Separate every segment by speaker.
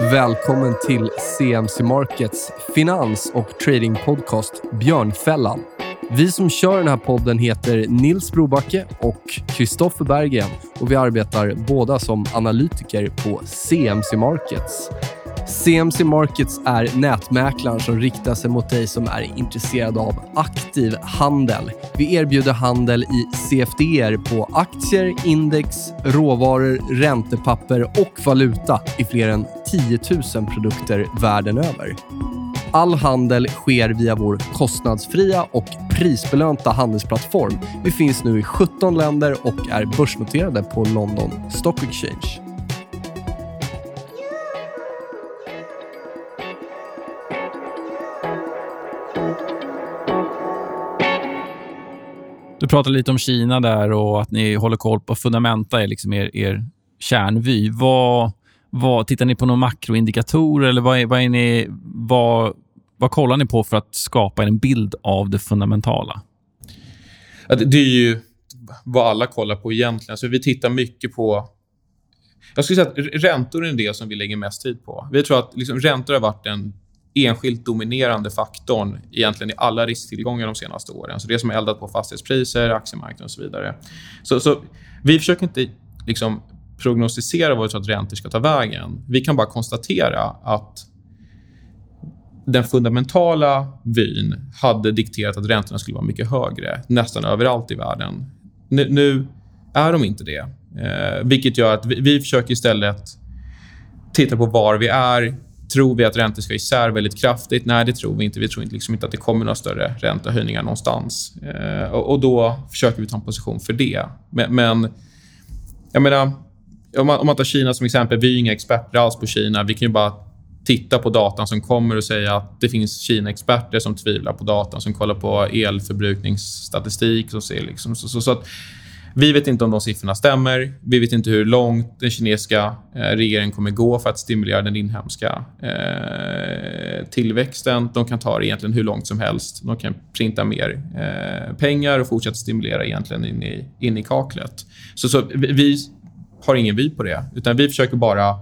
Speaker 1: Välkommen till CMC Markets finans och tradingpodcast Björnfällan. Vi som kör den här podden heter Nils Brobacke och Kristoffer Berggren och vi arbetar båda som analytiker på CMC Markets. CMC Markets är nätmäklaren som riktar sig mot dig som är intresserad av aktiv handel. Vi erbjuder handel i CFDer på aktier, index, råvaror, räntepapper och valuta i fler än 10 000 produkter världen över. All handel sker via vår kostnadsfria och prisbelönta handelsplattform. Vi finns nu i 17 länder och är börsnoterade på London Stock Exchange.
Speaker 2: Du pratade lite om Kina där och att ni håller koll på fundamenta, är liksom er, er kärnvy. Vad, vad, tittar ni på några makroindikatorer eller vad, är, vad, är ni, vad, vad kollar ni på för att skapa en bild av det fundamentala?
Speaker 3: Ja, det, det är ju vad alla kollar på egentligen. Så vi tittar mycket på... Jag skulle säga att räntor är det som vi lägger mest tid på. Vi tror att liksom, räntor har varit den enskilt dominerande faktorn egentligen i alla risktillgångar de senaste åren. Så det som har eldat på fastighetspriser, aktiemarknaden och så vidare. Så, så vi försöker inte liksom prognostisera vad vi tror att räntor ska ta vägen. Vi kan bara konstatera att den fundamentala vyn hade dikterat att räntorna skulle vara mycket högre nästan överallt i världen. Nu, nu är de inte det, eh, vilket gör att vi, vi försöker istället titta på var vi är Tror vi att räntor ska isär väldigt kraftigt? Nej, det tror vi inte. Vi tror inte, liksom inte att det kommer några större räntehöjningar någonstans. Eh, och, och, då försöker vi ta en position för det. Men, men jag menar, om man, om man tar Kina som exempel. Vi är inga experter alls på Kina. Vi kan ju bara titta på datan som kommer och säga att det finns Kina-experter som tvivlar på datan, som kollar på elförbrukningsstatistik. Och ser liksom, så, så, så att vi vet inte om de siffrorna stämmer. Vi vet inte hur långt den kinesiska eh, regeringen kommer gå för att stimulera den inhemska eh, tillväxten. De kan ta det egentligen hur långt som helst. De kan printa mer eh, pengar och fortsätta stimulera egentligen in i, in i kaklet. Så, så vi har ingen vy på det, utan vi försöker bara...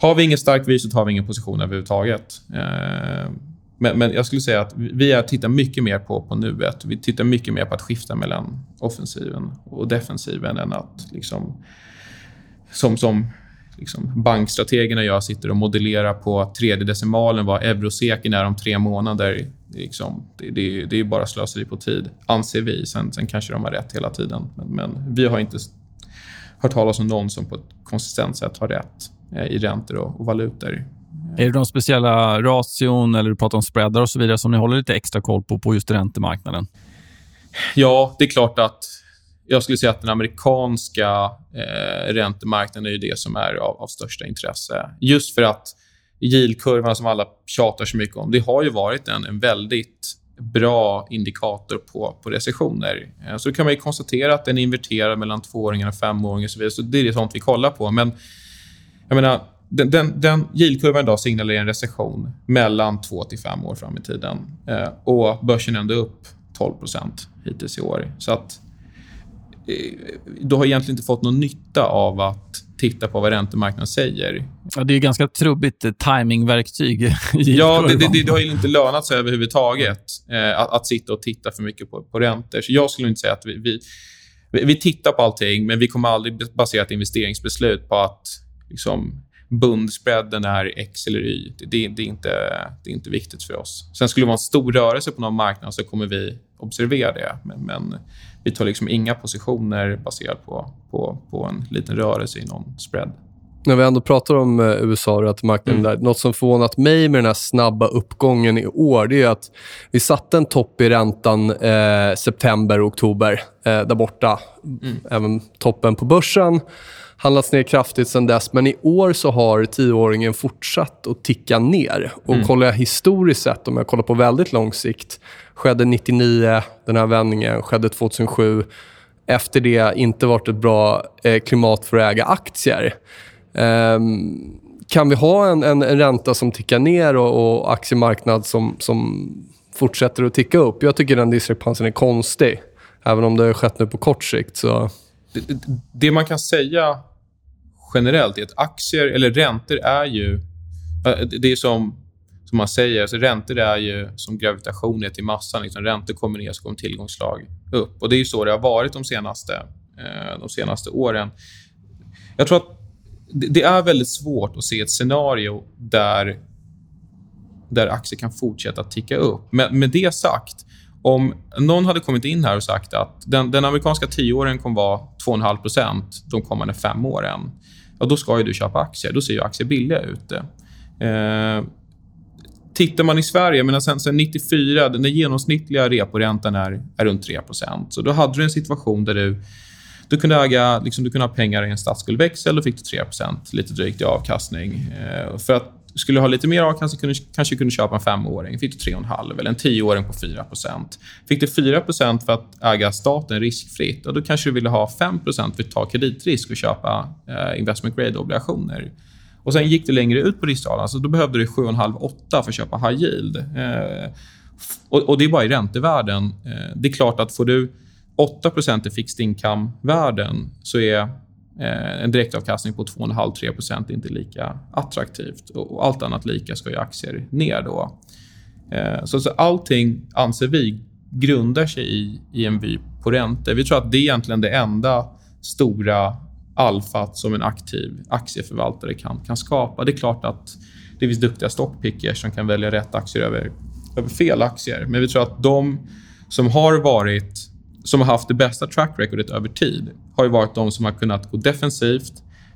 Speaker 3: Har vi ingen stark vy så tar vi ingen position överhuvudtaget. Eh, men, men jag skulle säga att vi är, tittar mycket mer på, på nuet. Vi tittar mycket mer på att skifta mellan offensiven och defensiven än att liksom, som, som liksom bankstrategerna gör, sitter och modellerar på tredje decimalen vad euroseken är om tre månader. Liksom, det, det, det är bara slöseri på tid, anser vi. Sen, sen kanske de har rätt hela tiden. Men, men vi har inte hört talas om någon som på ett konsistent sätt har rätt eh, i räntor och, och valutor.
Speaker 2: Är det de speciella ration eller du pratar om spreadar och så vidare som ni håller lite extra koll på på just räntemarknaden?
Speaker 3: Ja, det är klart att jag skulle säga att den amerikanska eh, räntemarknaden är ju det som är av, av största intresse. Just för att yieldkurvan som alla tjatar så mycket om, det har ju varit en, en väldigt bra indikator på, på recessioner. Eh, så kan man konstatera att den inverterar mellan tvååringar och femåringar och så vidare. Så det är sånt vi kollar på. Men jag menar, den, den, den yieldkurvan idag signalerar en recession mellan två till fem år fram i tiden. Eh, och börsen är ändå upp 12% hittills i år. Så att eh, du har egentligen inte fått någon nytta av att titta på vad räntemarknaden säger.
Speaker 2: Ja, det är ganska trubbigt eh, timingverktyg.
Speaker 3: ja, det, det, det, har ju inte lönat sig överhuvudtaget eh, att, att sitta och titta för mycket på, på räntor. Så jag skulle inte säga att vi, vi, vi tittar på allting, men vi kommer aldrig basera ett investeringsbeslut på att liksom, bundspreaden är X eller Y. Det, det, det, är inte, det är inte viktigt för oss. Sen skulle det vara en stor rörelse på någon marknad så kommer vi observera det. Men, men vi tar liksom inga positioner baserat på, på, på en liten rörelse i någon spread.
Speaker 1: När vi ändå pratar om eh, USA och räntemarknaden, mm. något som förvånat mig med den här snabba uppgången i år, det är att vi satte en topp i räntan eh, september och oktober eh, där borta. Mm. Även toppen på börsen handlats ner kraftigt sen dess. Men i år så har tioåringen fortsatt att ticka ner. Och mm. kollar jag historiskt sett, om jag kollar på väldigt lång sikt, skedde 99, den här vändningen, skedde 2007. Efter det inte varit ett bra eh, klimat för att äga aktier. Um, kan vi ha en, en, en, ränta som tickar ner och, och aktiemarknad som, som fortsätter att ticka upp? Jag tycker den diskrepansen är konstig. Även om det har skett nu på kort sikt. Så...
Speaker 3: Det, det man kan säga generellt är att aktier eller räntor är ju eh, Det är som, som man säger, alltså räntor är ju som gravitation ner till massan. Liksom räntor kommer ner så kommer tillgångslag upp. Och Det är så det har varit de senaste, eh, de senaste åren. Jag tror att det är väldigt svårt att se ett scenario där, där aktier kan fortsätta ticka upp. Men med det sagt, om någon hade kommit in här och sagt att den, den amerikanska tioåringen kommer vara 2,5% de kommande fem åren, ja, då ska ju du köpa aktier. Då ser ju aktier billiga ut. Eh, tittar man i Sverige, men sen, sen 94, den genomsnittliga reporäntan är, är runt 3% Så då hade du en situation där du du kunde äga, liksom, du kunde ha pengar i en statsskuldväxel och fick du 3% lite drygt i avkastning. Eh, för att skulle du ha lite mer avkastning kunde, kanske kunde köpa en femåring. Fick du 3,5 eller en tioåring på 4% Fick du 4% för att äga staten riskfritt, då kanske du ville ha 5% för att ta kreditrisk och köpa eh, investment grade-obligationer. Och Sen gick du längre ut på riskskalan, så då behövde du 7,5-8 för att köpa high yield. Eh, och, och, Det är bara i räntevärden. Eh, det är klart att får du 8% i fixed income-värden så är eh, en direktavkastning på 2,5-3% inte lika attraktivt. Och allt annat lika ska ju aktier ner då. Eh, så, så allting, anser vi, grundar sig i, i en vy på räntor. Vi tror att det är egentligen det enda stora alfat som en aktiv aktieförvaltare kan, kan skapa. Det är klart att det finns duktiga stockpickers som kan välja rätt aktier över, över fel aktier. Men vi tror att de som har varit som har haft det bästa track recordet över tid har ju varit de som har kunnat gå defensivt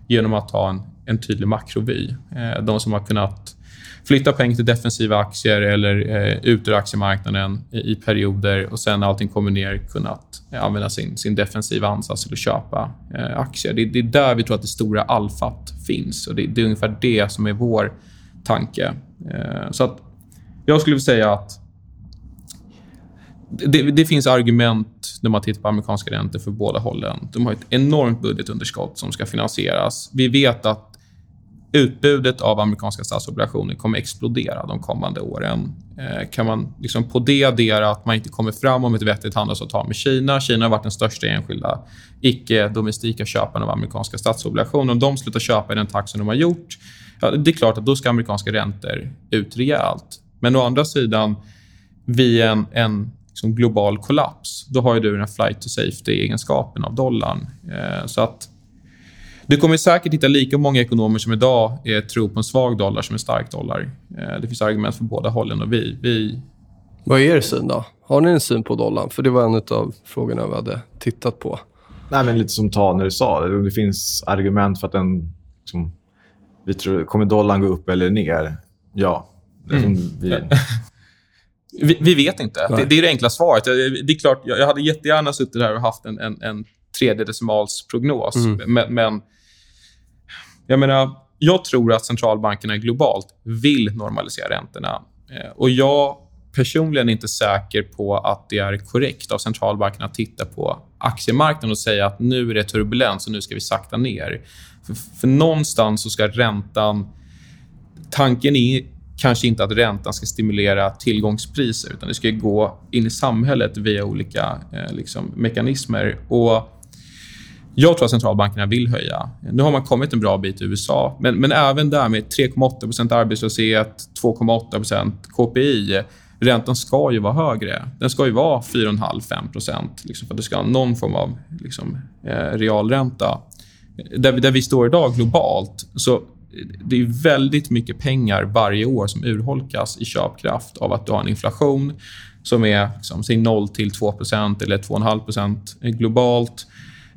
Speaker 3: genom att ha en, en tydlig makrovy. Eh, de som har kunnat flytta pengar till defensiva aktier eller eh, ut ur aktiemarknaden i, i, perioder och sen när allting kommer ner kunnat eh, använda sin, sin defensiva ansats till att köpa eh, aktier. Det, det, är där vi tror att det stora alfat finns och det, det är ungefär det som är vår tanke. Eh, så att jag skulle vilja säga att det, det, finns argument när man tittar på amerikanska räntor för båda hållen. De har ett enormt budgetunderskott som ska finansieras. Vi vet att utbudet av amerikanska statsobligationer kommer explodera de kommande åren. Eh, kan man liksom på det addera att man inte kommer fram om ett vettigt handelsavtal med Kina. Kina har varit den största enskilda icke-domestika köparen av amerikanska statsobligationer. Om de slutar köpa i den takt som de har gjort, ja, det är klart att då ska amerikanska räntor ut rejält. Men å andra sidan, vid en, en liksom global kollaps, då har ju du den flight to safety-egenskapen av dollarn. Eh, så att du kommer säkert hitta lika många ekonomer som idag är tror på en svag dollar som en stark dollar. Eh, det finns argument för båda hållen och vi, vi...
Speaker 1: Vad är er syn då? Har ni en syn på dollarn? För det var en av frågorna vi hade tittat på.
Speaker 4: Nej, men lite som Taner sa, det finns argument för att den... Liksom, vi tror, kommer dollarn gå upp eller ner? Ja. Mm. Vi,
Speaker 3: Vi, vi vet inte. Det, det, är det enkla svaret. Det är klart, jag, jag hade jättegärna suttit här och haft en, en, en tredjedecimalsprognos. Mm. Men, men, jag menar, jag tror att centralbankerna globalt vill normalisera räntorna. Eh, och jag personligen är inte säker på att det är korrekt av centralbankerna att titta på aktiemarknaden och säga att nu är det turbulens och nu ska vi sakta ner. För, för någonstans så ska räntan... Tanken är kanske inte att räntan ska stimulera tillgångspriser utan det ska gå in i samhället via olika eh, liksom, mekanismer. Och jag tror att centralbankerna vill höja. Nu har man kommit en bra bit i USA, men, men även där med 3,8% arbetslöshet, 2,8% KPI. Räntan ska ju vara högre. Den ska ju vara 4,5-5% liksom för att det ska ha någon form av liksom, eh, realränta. Där, där vi står idag globalt, så det är väldigt mycket pengar varje år som urholkas i köpkraft av att du har en inflation som är liksom, 0 till 2% eller 2,5% globalt eh,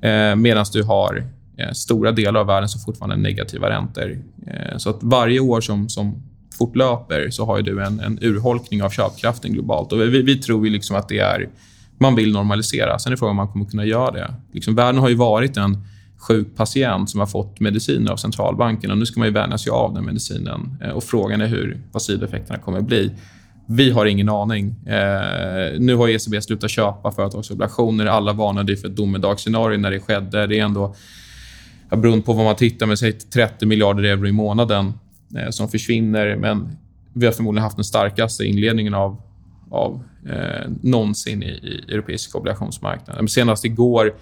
Speaker 3: Eh, medan du har eh, stora delar av världen som fortfarande har negativa räntor. Eh, så att varje år som, som fortlöper så har du en, en urholkning av köpkraften globalt. Och vi, vi tror ju liksom att det är... Man vill normalisera. Sen är frågan om man kommer kunna göra det. Liksom, världen har ju varit en sjuk patient som har fått mediciner av centralbanken. Och nu ska man ju vänja sig av den medicinen. Eh, och Frågan är hur, vad sidoeffekterna kommer att bli. Vi har ingen aning. Eh, nu har ECB slutat köpa företagsobligationer. Alla varnade för ett domedagsscenario när det skedde. Det är ändå, beroende på vad man tittar med, säg 30 miljarder euro i månaden eh, som försvinner. Men vi har förmodligen haft den starkaste inledningen av, av eh, någonsin i, i europeiska obligationsmarknaden. Senast igår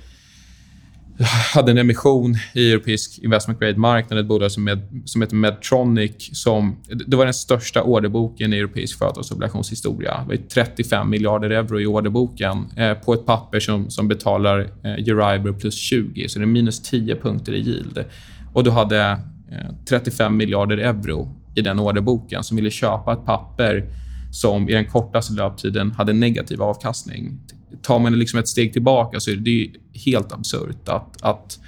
Speaker 3: hade en emission i europeisk investment grade-marknad, ett bolag som, med, som heter Medtronic. Som, det var den största orderboken i europeisk företagsobligationshistoria. Det var 35 miljarder euro i orderboken eh, på ett papper som, som betalar eh, Euribor plus 20, så det är minus 10 punkter i yield. Och du hade eh, 35 miljarder euro i den orderboken som ville köpa ett papper som i den kortaste löptiden hade negativ avkastning tar man liksom ett steg tillbaka så är det helt absurt att, att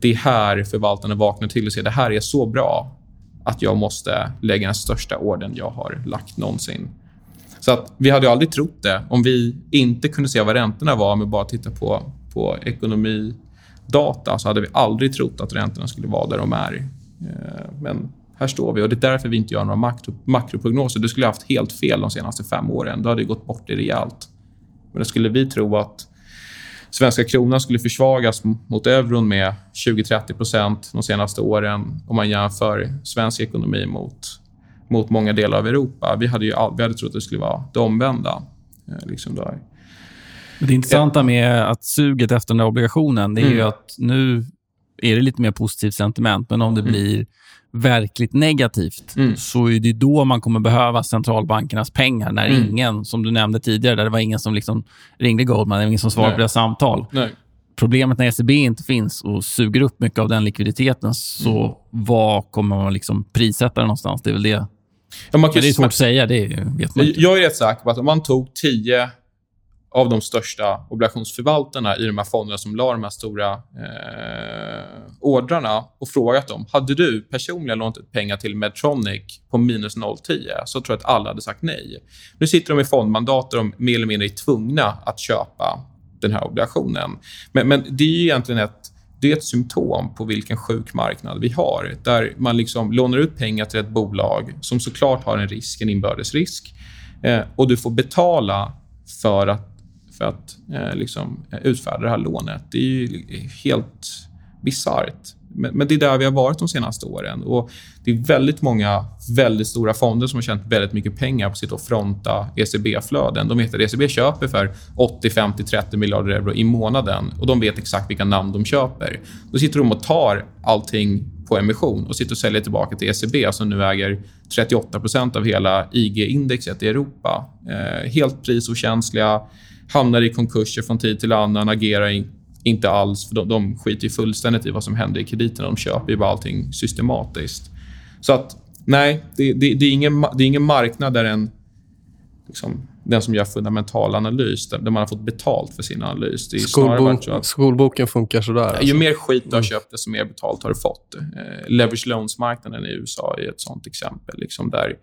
Speaker 3: det är här förvaltarna vaknar till och säger det här är så bra att jag måste lägga den största orden jag har lagt någonsin. Så att vi hade aldrig trott det om vi inte kunde se vad räntorna var med bara titta på, på ekonomidata så hade vi aldrig trott att räntorna skulle vara där de är. Eh, men här står vi och det är därför vi inte gör några makro, makroprognoser. Du skulle ha haft helt fel de senaste fem åren. Då hade det gått bort det rejält. Men skulle vi tro att svenska kronan skulle försvagas mot euron med 20-30% de senaste åren om man jämför svensk ekonomi mot, mot många delar av Europa. Vi hade, ju vi hade trott att det skulle vara det omvända. Eh, liksom där.
Speaker 2: Det intressanta med att suget efter den där obligationen det är mm. ju att nu är det lite mer positivt sentiment, men om det mm. blir verkligt negativt, mm. så är det då man kommer behöva centralbankernas pengar. När mm. ingen, som du nämnde tidigare, där det var ingen som liksom ringde Goldman, ingen som svarade på deras samtal.
Speaker 3: Nej.
Speaker 2: Problemet när ECB inte finns och suger upp mycket av den likviditeten, så mm. vad kommer man liksom prissätta det någonstans? Det är väl det. Ja, man kan, det är svårt att säga, det vet man inte.
Speaker 3: Jag är rätt säker på att om man tog 10 av de största obligationsförvaltarna i de här fonderna som la de här stora eh, ordrarna och frågat dem, hade du personligen lånat ut pengar till Medtronic på minus 0,10 så tror jag att alla hade sagt nej. Nu sitter de i fondmandat och de mer eller mindre är tvungna att köpa den här obligationen. Men, men det är egentligen ett det är ett symptom på vilken sjuk marknad vi har. Där man liksom lånar ut pengar till ett bolag som såklart har en risk, en inbördesrisk. Eh, och du får betala för att för att eh, liksom, eh, utfärda det här lånet. Det är ju helt bisarrt. Men, men, det är där vi har varit de senaste åren. Och Det är väldigt många väldigt stora fonder som har tjänat väldigt mycket pengar på sitt att fronta ECB-flöden. De vet att ECB köper för 80, 50, 30 miljarder euro i månaden och de vet exakt vilka namn de köper. Då sitter de och tar allting på emission och sitter och säljer tillbaka till ECB som nu äger 38% av hela IG-indexet i Europa. Eh, helt prisokänsliga hamnar i konkurser från tid till annan, agerar in, inte alls. För de, de skiter ju fullständigt i vad som händer i krediterna. De köper ju bara allting systematiskt. Så att, nej, det, det, det är, ingen, det är ingen marknad där en, liksom, den som gör fundamental analys, där, man har fått betalt för sin analys. Det är
Speaker 1: Skolbok, att, skolboken funkar sådär?
Speaker 3: Alltså. Ju mer skit du har mm. köpt, desto mer betalt har du fått. Eh, leverage loans-marknaden i USA är ett sånt exempel. Liksom där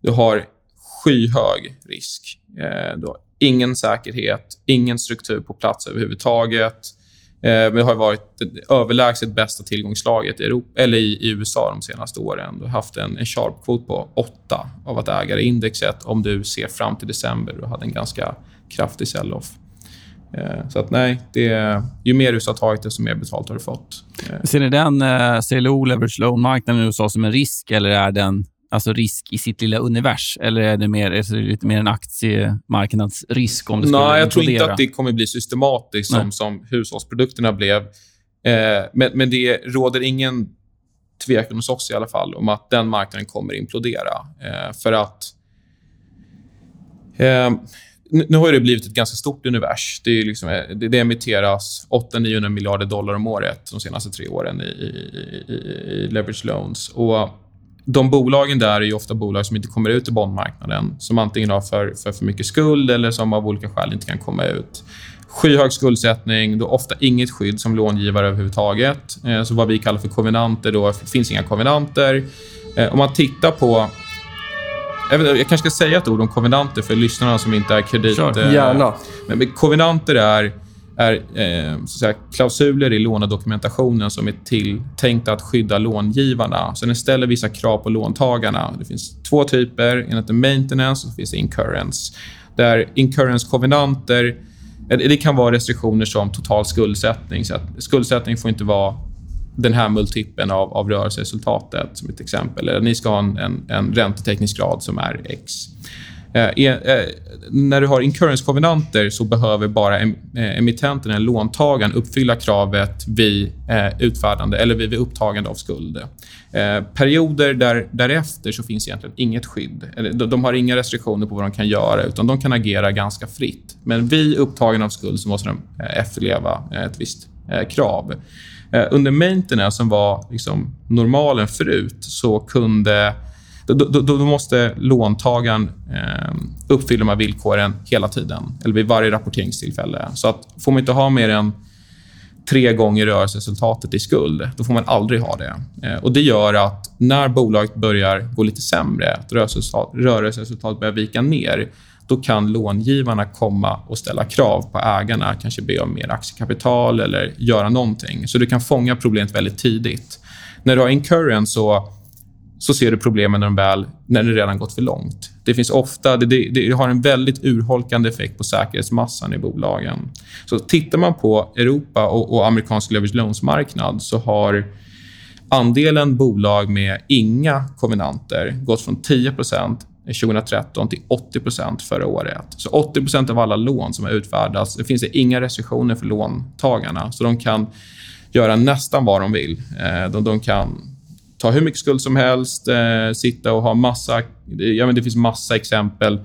Speaker 3: du har skyhög risk. Eh, du har ingen säkerhet, ingen struktur på plats överhuvudtaget. Eh, vi har varit det överlägset bästa tillgångslaget i, Europa, eller i, i USA de senaste åren. Du har haft en, en sharp-kvot på 8 av att äga indexet om du ser fram till december. Du hade en ganska kraftig sell-off. Eh, så att nej, det, ju mer USA har tagit, desto mer betalt har du fått.
Speaker 2: Eh. Ser ni den eh, CLO, leverage loan-marknaden i USA som en risk eller är den alltså risk i sitt lilla univers? Eller är det, mer, är det lite mer en aktiemarknadsrisk om det skulle
Speaker 3: Nej, jag tror inte att det kommer bli systematiskt som, som hushållsprodukterna blev. Eh, men, men det råder ingen tvekan hos oss i alla fall om att den marknaden kommer implodera. Eh, för att... Eh, nu har det blivit ett ganska stort univers. Det, är liksom, eh, det, det emitteras 800-900 miljarder dollar om året de senaste tre åren i, i, i, i leverage loans. Och de bolagen där är ofta bolag som inte kommer ut i bondmarknaden. Som antingen har för, för, för mycket skuld eller som av olika skäl inte kan komma ut. Skyhög skuldsättning, då ofta inget skydd som långivare överhuvudtaget. Eh, så vad vi kallar för kovenanter, då finns inga kovenanter. Eh, om man tittar på... Jag, vet, jag kanske ska säga ett ord om kovenanter för lyssnarna som inte är kredit...
Speaker 1: Sure. Gärna.
Speaker 3: Men, men kovenanter är är eh, så att säga, klausuler i lånedokumentationen som är tilltänkta att skydda långivarna. Så den ställer vissa krav på låntagarna. Det finns två typer. En heter maintenance och så finns det incurrence. Där incurrence-kovenanter eh, det kan vara restriktioner som total skuldsättning. Så att skuldsättning får inte vara den här multipeln av, av rörelseresultatet, som ett exempel. Eller ni ska ha en, en, en räntetäckningsgrad som är X. Eh, eh, eh, när du har incurrence-kovenanter så behöver bara emittenten, eller låntagaren, uppfylla kravet vid utfärdande eller vid, upptagande av skuld. Perioder där, därefter så finns egentligen inget skydd. De, har inga restriktioner på vad de kan göra, utan de kan agera ganska fritt. Men vid upptagande av skuld så måste de efterleva ett visst krav. under maintenance, som var liksom normalen förut, så kunde då, då, då, måste låntagaren eh, uppfylla de här villkoren hela tiden, eller vid varje rapporteringstillfälle. Så att får man inte ha mer än tre gånger rörelseresultatet i skuld, då får man aldrig ha det. Eh, och Det gör att när bolaget börjar gå lite sämre, att rörelseresultatet börjar vika ner, då kan långivarna komma och ställa krav på ägarna, kanske be om mer aktiekapital eller göra någonting. Så du kan fånga problemet väldigt tidigt. När du har incurrence så så ser du problemen när, de väl, när det redan gått för långt. Det finns ofta, det, det, det, har en väldigt urholkande effekt på säkerhetsmassan i bolagen. Så tittar man på Europa och, och amerikansk leverage loans-marknad så har andelen bolag med inga kovenanter gått från 10% 2013 till 80% förra året. Så 80% av alla lån som har utfärdats, det finns det inga restriktioner för låntagarna. Så de kan göra nästan vad de vill. Eh, de, de kan ta hur mycket skuld som helst, eh, sitta och ha massa... Ja, men det finns massa exempel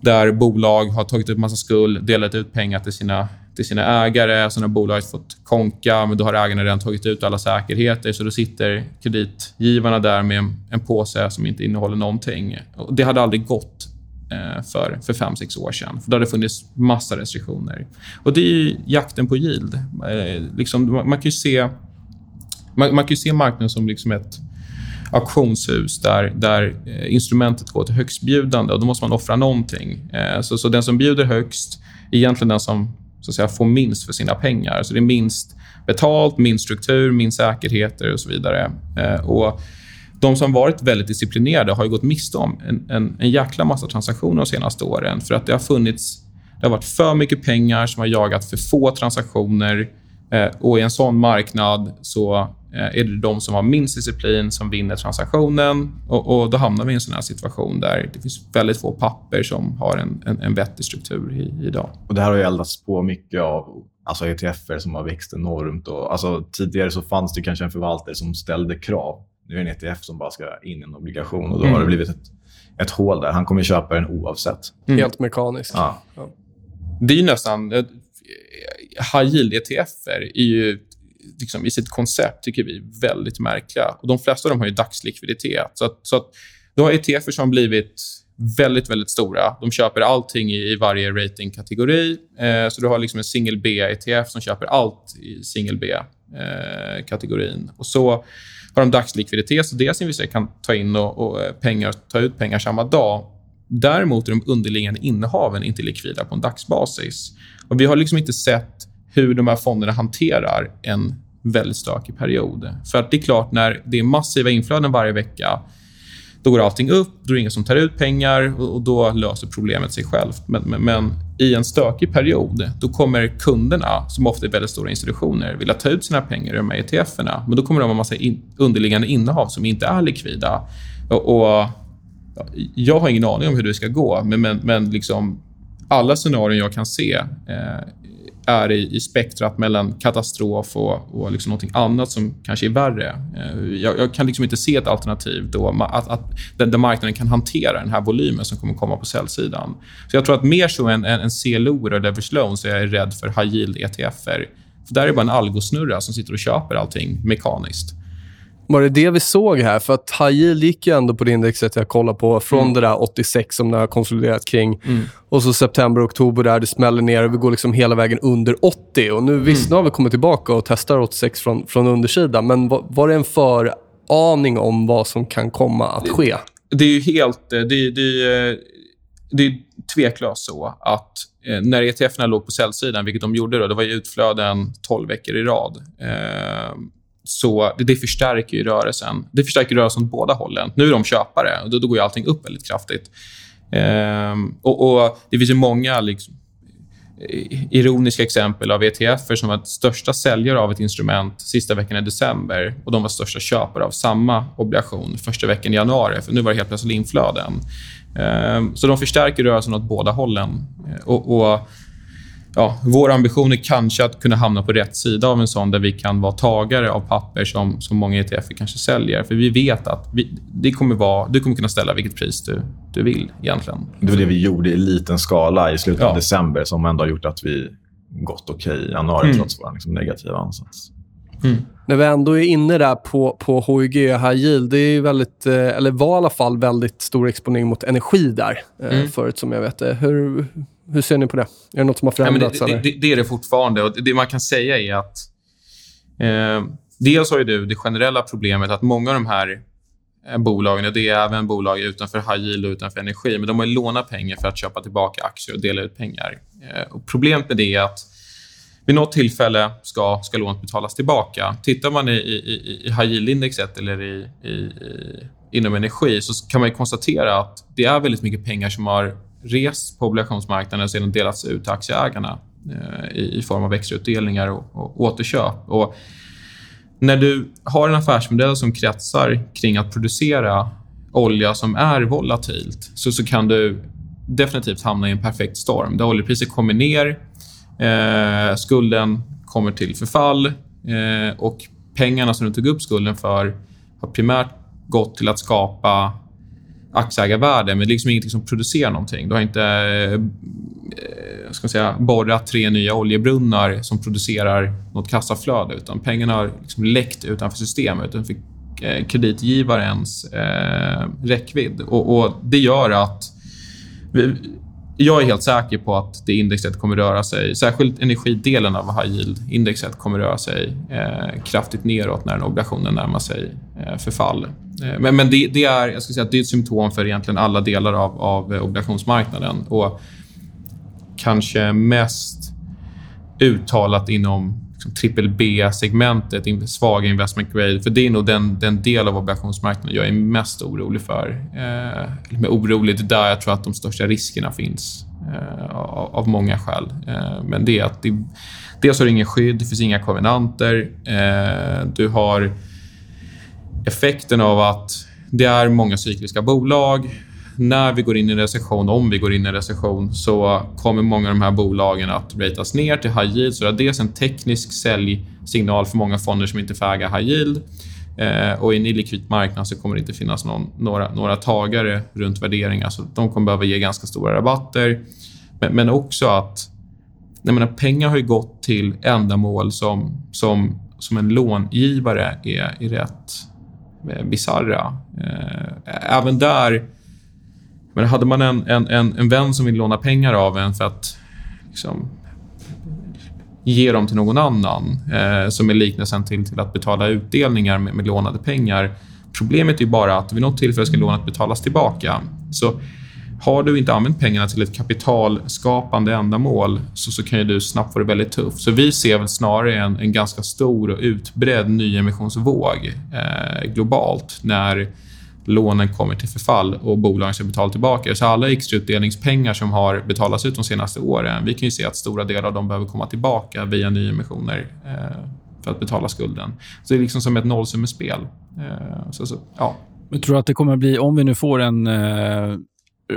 Speaker 3: där bolag har tagit upp massa skuld, delat ut pengar till sina, till sina ägare. Sen har bolaget fått konka, men då har ägarna redan tagit ut alla säkerheter. Så då sitter kreditgivarna där med en, en påse som inte innehåller någonting. Och det hade aldrig gått eh, för, för fem, sex år sedan. För då hade det funnits massa restriktioner. Och Det är jakten på yield. Eh, liksom, man, man kan ju se man, man kan se marknaden som liksom ett auktionshus där, där eh, instrumentet går till högstbjudande och då måste man offra någonting. Eh, så, så den som bjuder högst är egentligen den som så att säga, får minst för sina pengar. Så det är minst betalt, minst struktur, minst säkerheter och så vidare. Eh, och de som varit väldigt disciplinerade har gått miste om en, en, en jäkla massa transaktioner de senaste åren för att det har funnits det har varit för mycket pengar som har jagat för få transaktioner och i en sån marknad så är det de som har minst disciplin som vinner transaktionen. Och, och, Då hamnar vi i en sån här situation där det finns väldigt få papper som har en, en, en vettig struktur i, idag.
Speaker 4: Och det här har ju eldats på mycket av alltså ETFer som har växt enormt. Och, alltså, tidigare så fanns det kanske en förvaltare som ställde krav. Nu är det en ETF som bara ska in i en obligation och då mm. har det blivit ett, ett hål där. Han kommer köpa den oavsett.
Speaker 1: Mm. Helt mekaniskt.
Speaker 4: Ja.
Speaker 3: ja. Det är ju nästan... Eh, high yield-ETFer är ju liksom, i sitt koncept tycker vi är väldigt märkliga. Och de flesta av dem har ju dagslikviditet. Så att, så att du har ETFer som har blivit väldigt, väldigt stora. De köper allting i, i varje ratingkategori. Eh, så du har liksom en single B-ETF som köper allt i single B-kategorin. Eh, och så har de dagslikviditet, så deras investerare kan ta in och, och eh, pengar, ta ut pengar samma dag. Däremot är de underliggande innehaven inte likvida på en dagsbasis. Och vi har liksom inte sett hur de här fonderna hanterar en väldigt stökig period. För att det är klart, när det är massiva inflöden varje vecka, då går allting upp, då är det ingen som tar ut pengar och, då löser problemet sig självt. Men, men, men, i en stökig period, då kommer kunderna, som ofta är väldigt stora institutioner, vilja ta ut sina pengar ur de här ETFerna. Men då kommer de ha en massa in, underliggande innehav som inte är likvida. Och, och, jag har ingen aning om hur det ska gå, men, men, men liksom, alla scenarion jag kan se eh, är i, i spektrat mellan katastrof och, och liksom någonting annat som kanske är värre. Eh, jag, jag kan liksom inte se ett alternativ då, att, att, där marknaden kan hantera den här volymen som kommer komma på säljsidan. Så jag tror att mer så än, än, än CLO eller leverage loan så är jag rädd för high yield ETFer. För där är det bara en algosnurra som sitter och köper allting mekaniskt.
Speaker 1: Var det det vi såg här? För att high yield gick ju ändå på det indexet jag kollade på från mm. det där 86 som det har konsoliderat kring. Mm. Och så september, oktober där det smäller ner och vi går liksom hela vägen under 80. Och nu mm. visst, nu har vi kommit tillbaka och testar 86 från, från undersidan. Men var, var det en föraning om vad som kan komma att ske?
Speaker 3: Det, det är ju helt... Det, det, det är tveklöst så att eh, när ETFerna låg på säljsidan, vilket de gjorde då, det var ju utflöden 12 veckor i rad. Eh, så det, det förstärker ju rörelsen. Det förstärker rörelsen åt båda hållen. Nu är de köpare och då, då går ju allting upp väldigt kraftigt. Ehm, och, och, Det finns ju många liksom, ironiska exempel av ETFer som var största säljare av ett instrument sista veckan i december och de var största köpare av samma obligation första veckan i januari. För nu var det helt plötsligt inflöden. Eh, så de förstärker rörelsen åt båda hållen. Eh, och, och ja, vår ambition är kanske att kunna hamna på rätt sida av en sån där vi kan vara tagare av papper som, som många ETF kanske säljer. För vi vet att vi, det kommer vara, du kommer kunna ställa vilket pris du, du vill egentligen.
Speaker 4: Det var det vi gjorde i liten skala i slutet ja. av december som ändå har gjort att vi gått okej okay i januari mm. trots vår liksom, negativa ansats.
Speaker 1: Mm. När vi ändå är inne där på, på HYG High Yield, det är väldigt, eh, eller var i alla fall väldigt stor exponering mot energi där eh, mm. förut som jag vet det. Hur, hur ser ni på det? Är det något som har förändrats?
Speaker 3: Ja, det, det, det, är det fortfarande. Och det man kan säga är att eh, dels har ju du det generella problemet att många av de här eh, bolagen, det är även bolag utanför high yield och utanför energi, men de har lånat pengar för att köpa tillbaka aktier och dela ut pengar. Eh, och problemet med det är att vid något tillfälle ska, ska lånet betalas tillbaka. Tittar man i, i, i high yield-indexet eller i, i, inom energi så kan man konstatera att det är väldigt mycket pengar som har rest på obligationsmarknaden och sedan delats ut till aktieägarna eh, i, i, form av extrautdelningar och, och återköp. Och när du har en affärsmodell som kretsar kring att producera olja som är volatilt så, så kan du definitivt hamna i en perfekt storm där oljepriset kommer ner, eh, skulden kommer till förfall eh, och pengarna som du tog upp skulden för har primärt gått till att skapa aktieägarvärde, men det är liksom ingenting som producerar någonting. Du har inte eh, eh ska säga, borrat tre nya oljebrunnar som producerar något kassaflöde, utan pengarna har liksom läckt utanför systemet, utanför eh, kreditgivarens eh, räckvidd. Och, och, Det gör att vi, jag är helt säker på att det indexet kommer röra sig, särskilt energidelen av high yield-indexet kommer röra sig eh, kraftigt neråt när obligationen närmar sig eh, förfall. Eh, men, men det, det, är, jag ska säga att det är ett symptom för egentligen alla delar av, av obligationsmarknaden och kanske mest uttalat inom liksom, triple B-segmentet, svaga investment grade. För det är nog den, den del av obligationsmarknaden jag är mest orolig för. Eh, med orolig, det är där jag tror att de största riskerna finns. Eh, av, av, många skäl. Eh, men det är att det, dels har du ingen skydd, det finns inga kovenanter. Eh, du har effekten av att det är många cykliska bolag när vi går in i en recession, om vi går in i en recession, så kommer många av de här bolagen att ratas ner till high yield. Så det är dels en teknisk säljsignal för många fonder som inte får äga high yield. Eh, och i en illikvid marknad så kommer det inte finnas någon, några, några tagare runt värderingar. Så de kommer behöva ge ganska stora rabatter. Men, men också att jag menar, pengar har ju gått till ändamål som, som, som en långivare är, är rätt eh, bisarra. Eh, även där men hade man en, en, en, en vän som vill låna pengar av en för att liksom, ge dem till någon annan, eh, som är liknelsen till, till att betala utdelningar med, med lånade pengar. Problemet är bara att vid något tillfälle ska lånet betalas tillbaka. Så har du inte använt pengarna till ett kapitalskapande ändamål så, så kan ju du snabbt få det väldigt tufft. Så vi ser väl snarare en, en ganska stor och utbredd nyemissionsvåg eh, globalt när lånen kommer till förfall och bolagen ska betala tillbaka. Så alla extrautdelningspengar som har betalats ut de senaste åren, vi kan ju se att stora delar av dem behöver komma tillbaka via nyemissioner eh, för att betala skulden. Så det är liksom som ett nollsummespel. Eh, så, så, ja.
Speaker 2: Men tror att det kommer bli, om vi nu får en eh,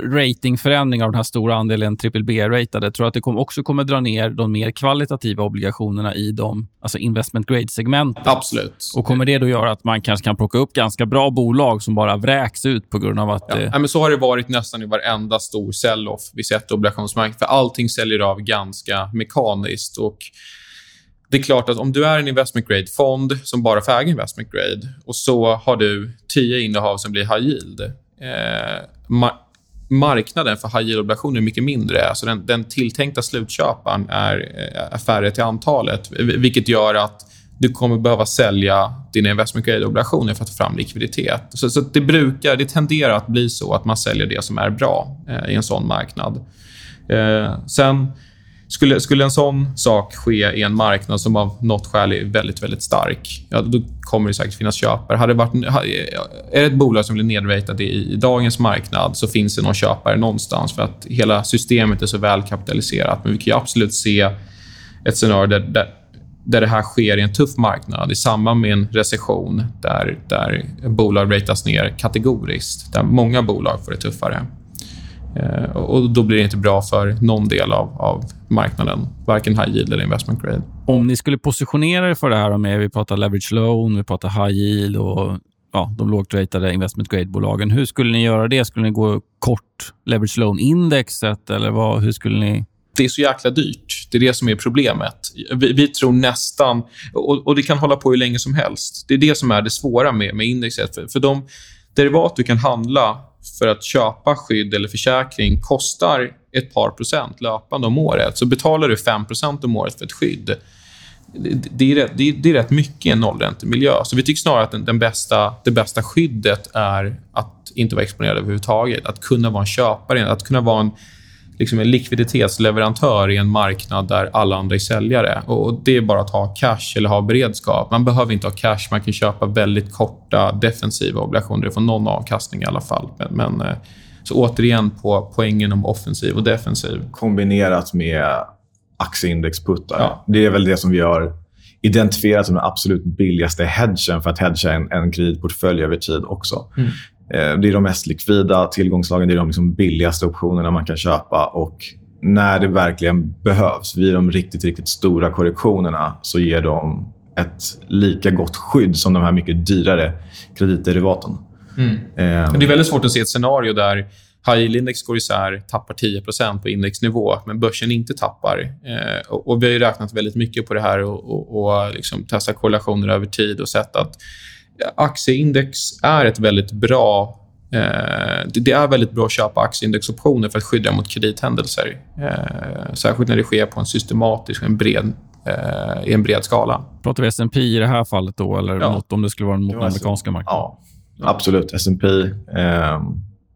Speaker 2: ratingförändring av den här stora andelen BBB-ratade, tror att det också kommer dra ner de mer kvalitativa obligationerna i de alltså investment grade-segmenten.
Speaker 3: Absolut.
Speaker 2: Och kommer det då göra att man kanske kan plocka upp ganska bra bolag som bara vräks ut på grund av att...
Speaker 3: Ja, ja men så har det varit nästan i varenda stor sell-off vi sett i obligationsmarknaden. För allting säljer av ganska mekaniskt. Och det är klart att om du är en investment grade-fond som bara får äga investment grade och så har du tio innehav som blir high yield. Eh, marknaden för high yield-obligationer är mycket mindre. Alltså den, den tilltänkta slutköparen är, är färre till antalet, vilket gör att du kommer behöva sälja dina investment grade-obligationer för att få fram likviditet. Så, så, det brukar, det tenderar att bli så att man säljer det som är bra eh, i en sån marknad. Eh, sen skulle, skulle en sån sak ske i en marknad som av något skäl är väldigt, väldigt stark, ja, då kommer det säkert finnas köpare. Hade varit, är det ett bolag som blir nedratat i, i dagens marknad så finns det någon köpare någonstans för att hela systemet är så väl kapitaliserat. Men vi kan absolut se ett scenario där, där, där det här sker i en tuff marknad i samband med en recession där, där bolag ratas ner kategoriskt, där många bolag får det tuffare. Eh, och Då blir det inte bra för någon del av, av marknaden, varken high yield eller investment grade.
Speaker 2: Om ni skulle positionera er för det här, med, vi pratar leverage loan, vi pratar high yield och ja, de lågt ratade investment grade-bolagen. Hur skulle ni göra det? Skulle ni gå kort leverage loan-indexet eller vad, hur skulle ni...
Speaker 3: Det är så jäkla dyrt. Det är det som är problemet. Vi, vi tror nästan... Och, och, det kan hålla på hur länge som helst. Det är det som är det svåra med, med indexet. För, för de derivat du kan handla för att köpa skydd eller försäkring kostar ett par procent löpande om året. Så betalar du 5 procent om året för ett skydd det är, rätt, det, är, det är rätt mycket i en nollräntemiljö. Så vi tycker snarare att den, den, bästa, det bästa skyddet är att inte vara exponerad överhuvudtaget. Att kunna vara en köpare, att kunna vara en, liksom en likviditetsleverantör i en marknad där alla andra är säljare. Och Det är bara att ha cash eller ha beredskap. Man behöver inte ha cash. Man kan köpa väldigt korta defensiva obligationer. Det får någon avkastning i alla fall. Men, men eh, så återigen på poängen om offensiv och defensiv.
Speaker 4: Kombinerat med aktieindexputtar. Ja. Det är väl det som vi har identifierat som den absolut billigaste hedgen för att hedga en, en kreditportfölj över tid också. Mm. Eh, det är de mest likvida tillgångslagen, det är de liksom billigaste optionerna man kan köpa. och när det verkligen behövs, vid de riktigt, riktigt stora korrektionerna, så ger de ett lika gott skydd som de här mycket dyrare kreditderivaten.
Speaker 3: Mm. Um, det är väldigt svårt att se ett scenario där High yield-index går isär, tappar 10% på indexnivå, men börsen inte tappar. Eh, och, och, Vi har räknat väldigt mycket på det här och, och, och liksom testat korrelationer över tid och sett att aktieindex är ett väldigt bra eh, det är väldigt bra att köpa aktieindexoptioner för att skydda mot kredithändelser. Eh, särskilt när det sker på en systematisk och en bred, eh, i en bred skala.
Speaker 2: Pratar vi S&P i det här fallet då, eller ja. mot, om det skulle vara mot den amerikanska marknaden?
Speaker 4: Ja, absolut. S&P. Eh,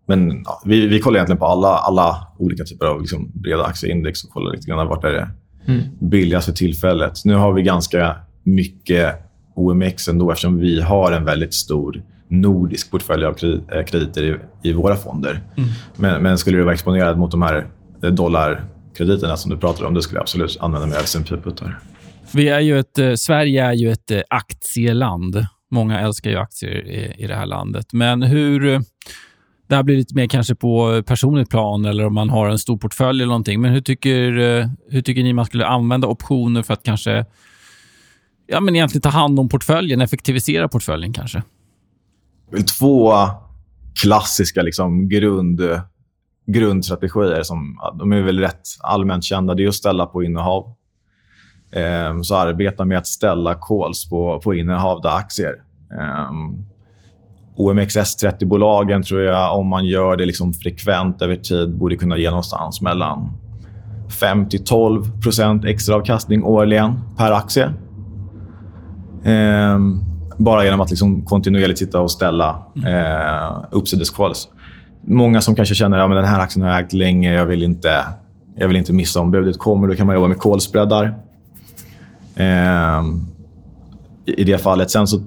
Speaker 4: men ja, vi, vi kollar egentligen på alla, alla olika typer av liksom, breda aktieindex och kollar lite grann vart är det mm. billigast för tillfället. Nu har vi ganska mycket OMX ändå eftersom vi har en väldigt stor nordisk portfölj av eh, krediter i, i våra fonder. Mm. Men, men, skulle du vara exponerad mot de här dollarkrediterna som du pratar om, då skulle jag absolut använda mig av S&P puttar
Speaker 2: Vi är ju ett, eh, Sverige är ju ett eh, aktieland. Många älskar ju aktier i, i det här landet. Men hur det här blir lite mer kanske på personligt plan eller om man har en stor portfölj eller någonting. Men hur tycker, eh, hur tycker ni man skulle använda optioner för att kanske ja, men egentligen ta hand om portföljen, effektivisera portföljen kanske?
Speaker 4: Två klassiska liksom, grund, grundstrategier som de är väl rätt allmänt kända. Det är att ställa på innehav. Ehm, så arbeta med att ställa calls på, på innehavda aktier. Ehm, OMXS30-bolagen tror jag, om man gör det liksom frekvent över tid, borde kunna ge någonstans mellan 5 12% extra avkastning årligen per aktie. Eh, bara genom att liksom kontinuerligt sitta och ställa eh, uppsidescalls. Många som kanske känner att ja, den här aktien har jag ägt länge, jag vill inte, jag vill inte missa om budet kommer. Då kan man jobba med callspreadar. Eh, I det fallet. Sen så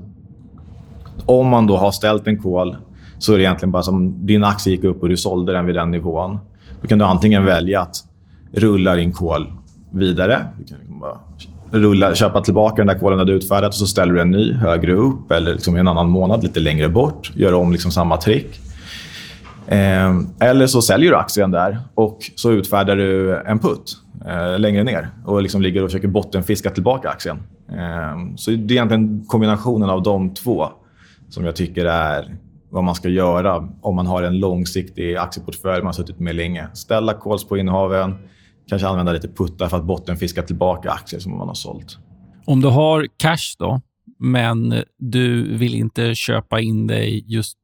Speaker 4: om man då har ställt en call så är det egentligen bara som din aktie gick upp och du sålde den vid den nivån. Då kan du antingen välja att rulla din call vidare. Du kan liksom bara rulla, köpa tillbaka den där kolen du utfärdat och så ställer du en ny högre upp eller liksom en annan månad lite längre bort. Gör om liksom samma trick. Eh, eller så säljer du aktien där och så utfärdar du en putt eh, längre ner och liksom ligger och försöker bottenfiska tillbaka aktien. Eh, så det är egentligen kombinationen av de två som jag tycker är vad man ska göra om man har en långsiktig aktieportfölj man har suttit med länge. Ställa calls på innehaven, kanske använda lite puttar för att bottenfiska tillbaka aktier som man har sålt.
Speaker 2: Om du har cash då, men du vill inte köpa in dig just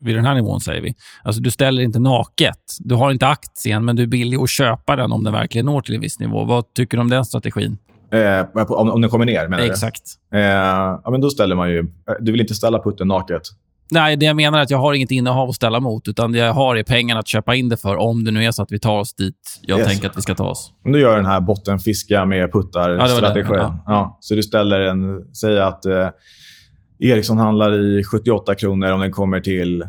Speaker 2: vid den här nivån, säger vi. Alltså, du ställer inte naket. Du har inte aktien, men du är villig att köpa den om den verkligen når till en viss nivå. Vad tycker du om den strategin?
Speaker 4: Eh, om, om den kommer ner, menar
Speaker 2: Exakt.
Speaker 4: du? Eh, ja, men då ställer man ju... Du vill inte ställa putten naket?
Speaker 2: Nej, det jag menar är att jag har inget innehav att ställa mot, utan det jag har är pengarna att köpa in det för om det nu är så att vi tar oss dit jag yes. tänker att vi ska ta oss.
Speaker 4: Om du gör den här bottenfiska med puttar-strategin. Ja, ja. ja, så du ställer en... Säg att eh, Ericsson handlar i 78 kronor om den kommer till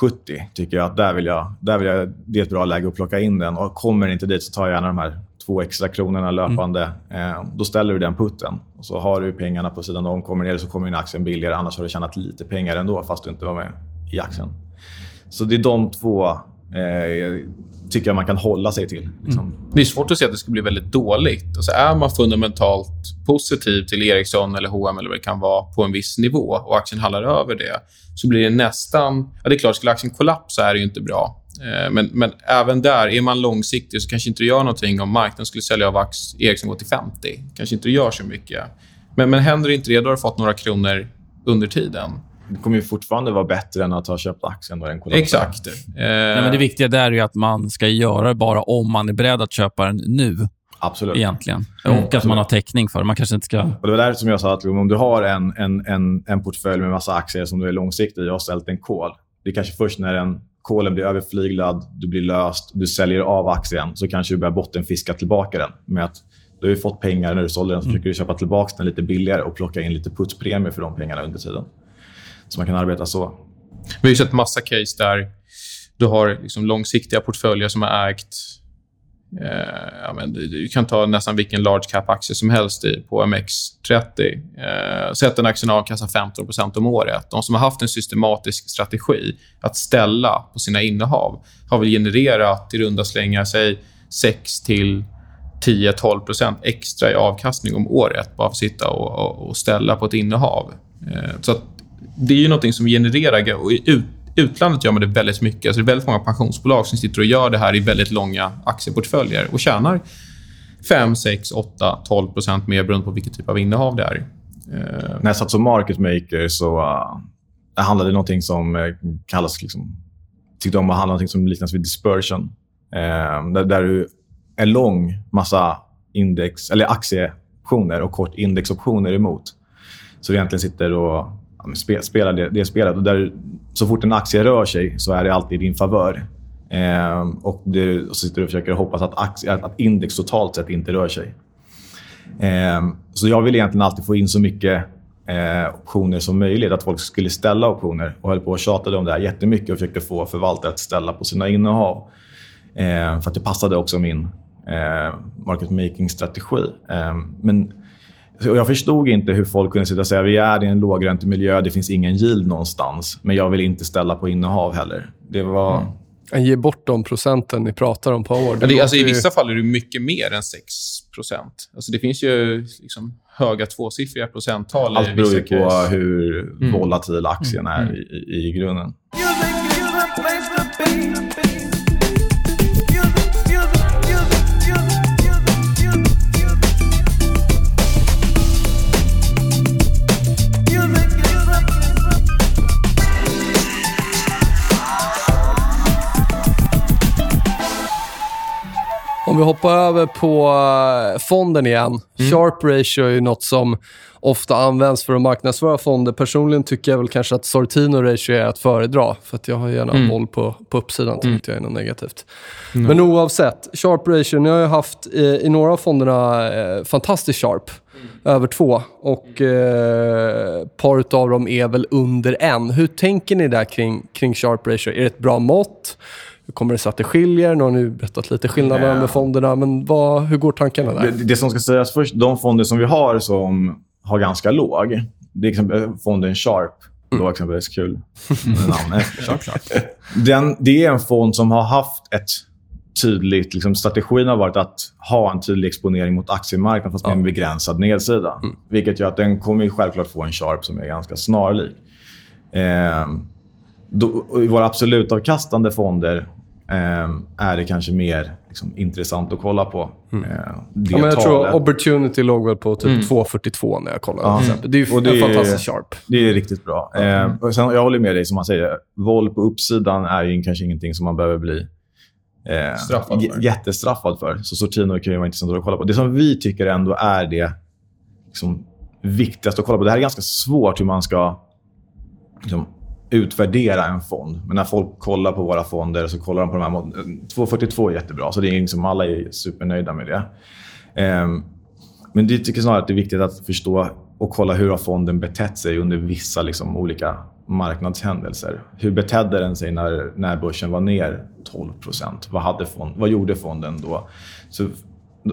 Speaker 4: 70 tycker jag att där vill jag, där vill jag, det är ett bra läge att plocka in den. Och Kommer inte dit så tar jag gärna de här två extra kronorna löpande. Mm. Då ställer du den putten. Och så har du pengarna på sidan om. Kommer ner så kommer din aktien billigare. Annars har du tjänat lite pengar ändå fast du inte var med i aktien. Så det är de två eh, tycker jag man kan hålla sig till. Liksom.
Speaker 3: Det är svårt att se att det ska bli väldigt dåligt. Alltså är man fundamentalt positiv till Ericsson eller H&M eller vad det kan vara på en viss nivå och aktien handlar över det, så blir det nästan... Ja, det är klart, skulle aktien kollapsa är det inte bra. Eh, Men, men även där, är man långsiktig så kanske inte det gör någonting om marknaden skulle sälja av ax- Ericsson går till 50. kanske inte det gör så mycket. Men, men händer inte det, då har du fått några kronor under tiden.
Speaker 4: Det kommer ju fortfarande vara bättre än att ha köpt aktien då den kollapsar.
Speaker 3: Exakt. Eh,
Speaker 2: Nej, men det viktiga där är ju att man ska göra det bara om man är beredd att köpa den nu,
Speaker 4: Absolut.
Speaker 2: egentligen.
Speaker 4: Mm,
Speaker 2: och att man har täckning för det. Man kanske inte ska...
Speaker 4: Och det var där som jag sa att om du har en, en, en, en portfölj med massa aktier som du är långsiktig i och har ställt en call. Det är kanske först när den callen blir överflyglad, du blir löst, du säljer av aktien, så kanske du börjar bottenfiska tillbaka den. Med att du har ju fått pengar när du sålde den, så försöker du köpa tillbaka den lite billigare och plocka in lite putspremie för de pengarna under tiden. Så man kan arbeta så.
Speaker 3: Vi har sett massa case där du har liksom långsiktiga portföljer som har ägt... Eh, ja, men du, du kan ta nästan vilken large cap-aktie som helst i, på MX30. Eh, sätt en aktien avkastar 15% om året. De som har haft en systematisk strategi att ställa på sina innehav har väl genererat i runda slängar, 6 till 10-12% extra i avkastning om året bara för att sitta och, och, och ställa på ett innehav. Eh, så att det är ju någonting som genererar... Och ut, utlandet gör man det väldigt mycket. Alltså det är väldigt många pensionsbolag som sitter och gör det här i väldigt långa aktieportföljer och tjänar 5, 6, 8, 12 procent mer beroende på vilken typ av innehav det är. Eh,
Speaker 4: När jag satt som market maker så uh, det handlade det någonting som eh, kallas... Liksom, tyckte om att handla någonting som liknas vid dispersion. Uh, där, där du är lång massa index, eller aktieoptioner och kort indexoptioner emot. Så du egentligen sitter och ja, men spe, det, det spelet. Och där, så fort en aktie rör sig så är det alltid i din favör. Eh, och, du, och så sitter du och försöker hoppas att, aktie, att index totalt sett inte rör sig. Eh, så jag vill egentligen alltid få in så mycket eh, optioner som möjligt. Att folk skulle ställa optioner. Och höll på och tjatade om det här jättemycket och försökte få förvaltare att ställa på sina innehav. Eh, för att det passade också min eh, market making-strategi. Eh, men jag förstod inte hur folk kunde sitta och säga vi är i en lågräntemiljö, det finns ingen yield någonstans. Men jag vill inte ställa på innehav heller. Det var...
Speaker 3: Mm.
Speaker 1: Ge bort de procenten ni pratar om på år.
Speaker 3: Ja, det, alltså, I
Speaker 1: låter ju-
Speaker 3: vissa fall är det mycket mer än 6% alltså, Det finns ju liksom höga tvåsiffriga procenttal
Speaker 4: Allt
Speaker 3: i
Speaker 4: beror ju på hur
Speaker 3: Mm.
Speaker 4: volatil aktien är i, i, i grunden.
Speaker 1: Om vi hoppar över på eh, fonden igen. Sharp ratio är ju något som ofta används för att marknadsföra fonder. Personligen tycker jag väl kanske att Sortino ratio är att föredra. För att jag har gärna
Speaker 3: Mm.
Speaker 1: boll på, på uppsidan, tycker inte jag är något negativt. Men oavsett, sharp ratio. Ni har ju haft eh, i några av fonderna eh, fantastiskt sharp. Över två. Och eh, par av dem är väl under en. Hur tänker ni där kring, kring sharp ratio? Är det ett bra mått? Kommer det sig att det skiljer? Nu har ni berättat lite skillnader
Speaker 4: Nej.
Speaker 1: med fonderna, men vad, hur går tankarna där?
Speaker 4: Det, det som ska sägas först, de fonder som vi har som har ganska låg, det är exempel fonden Sharp. Då exempelvis kul namnet. Den, det är en fond som har haft ett tydligt... Liksom, strategin har varit att ha en tydlig exponering mot aktiemarknaden fast med en begränsad nedsida. Vilket gör att den kommer självklart få en Sharp som är ganska snarlik. Eh, då, I våra absolut avkastande fonder eh, är det kanske mer liksom, intressant att kolla på. Eh, det
Speaker 1: Ja, men jag tror. Opportunity låg väl på typ 2,42 när jag kollade.
Speaker 4: Ja.
Speaker 1: exempel. Det är ju
Speaker 4: Och det
Speaker 1: en
Speaker 4: är-
Speaker 1: fantastisk sharp.
Speaker 4: Det är riktigt bra. Eh, och sen, jag håller med dig som man säger. Våld på uppsidan är ju kanske ingenting som man behöver bli eh,
Speaker 3: Straffad för.
Speaker 4: jättestraffad för. Så Sortino kan ju vara intressant att kolla på. Det som vi tycker ändå är det liksom, viktigaste att kolla på. Det här är ganska svårt hur man ska liksom, utvärdera en fond. Men när folk kollar på våra fonder så kollar de på de här... 242 eh, är jättebra, så det är liksom, alla är supernöjda med det. Ehm, men det tycker snarare att det är viktigt att förstå och kolla hur har fonden betett sig under vissa liksom, olika marknadshändelser. Hur betedde den sig när, när börsen var ner 12 vad, hade fond, vad gjorde fonden då? Så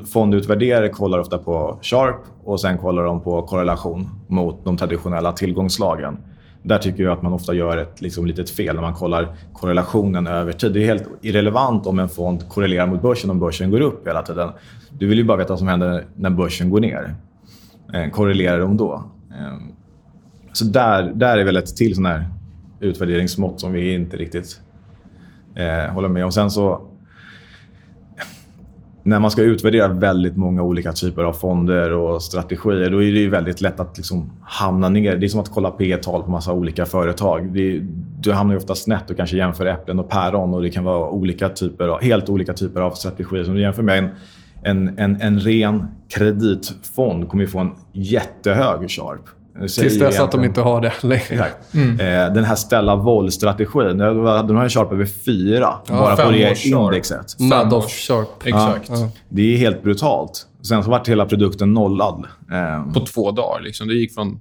Speaker 4: fondutvärderare kollar ofta på Sharp och sen kollar de på korrelation mot de traditionella tillgångslagen. Där tycker jag att man ofta gör ett liksom, litet fel när man kollar korrelationen över tid. Det är helt irrelevant om en fond korrelerar mot börsen om börsen går upp hela tiden. Du vill ju bara veta vad som händer när börsen går ner. Eh, korrelerar de då? Eh, så där, där är väl ett till sån här utvärderingsmått som vi inte riktigt eh, håller med om. Sen så när man ska utvärdera väldigt många olika typer av fonder och strategier, då är det väldigt lätt att liksom hamna ner. Det är som att kolla P tal på massa olika företag. Det, du hamnar ju ofta snett och kanske jämför äpplen och päron och det kan vara olika typer av, helt olika typer av strategier. Som du jämför med en, en, en, en ren kreditfond kommer ju få en jättehög sharp.
Speaker 1: Tills dess att de inte har det längre.
Speaker 4: Exakt. Mm. Eh, den här ställa voll-strategin. Den har en sharp över fyra. Ja, bara på det indexet.
Speaker 1: Madoff sharp.
Speaker 3: Exakt.
Speaker 4: Ja. Det är helt brutalt. Sen så vart hela produkten nollad.
Speaker 3: Eh. På två dagar. Liksom. Det gick från...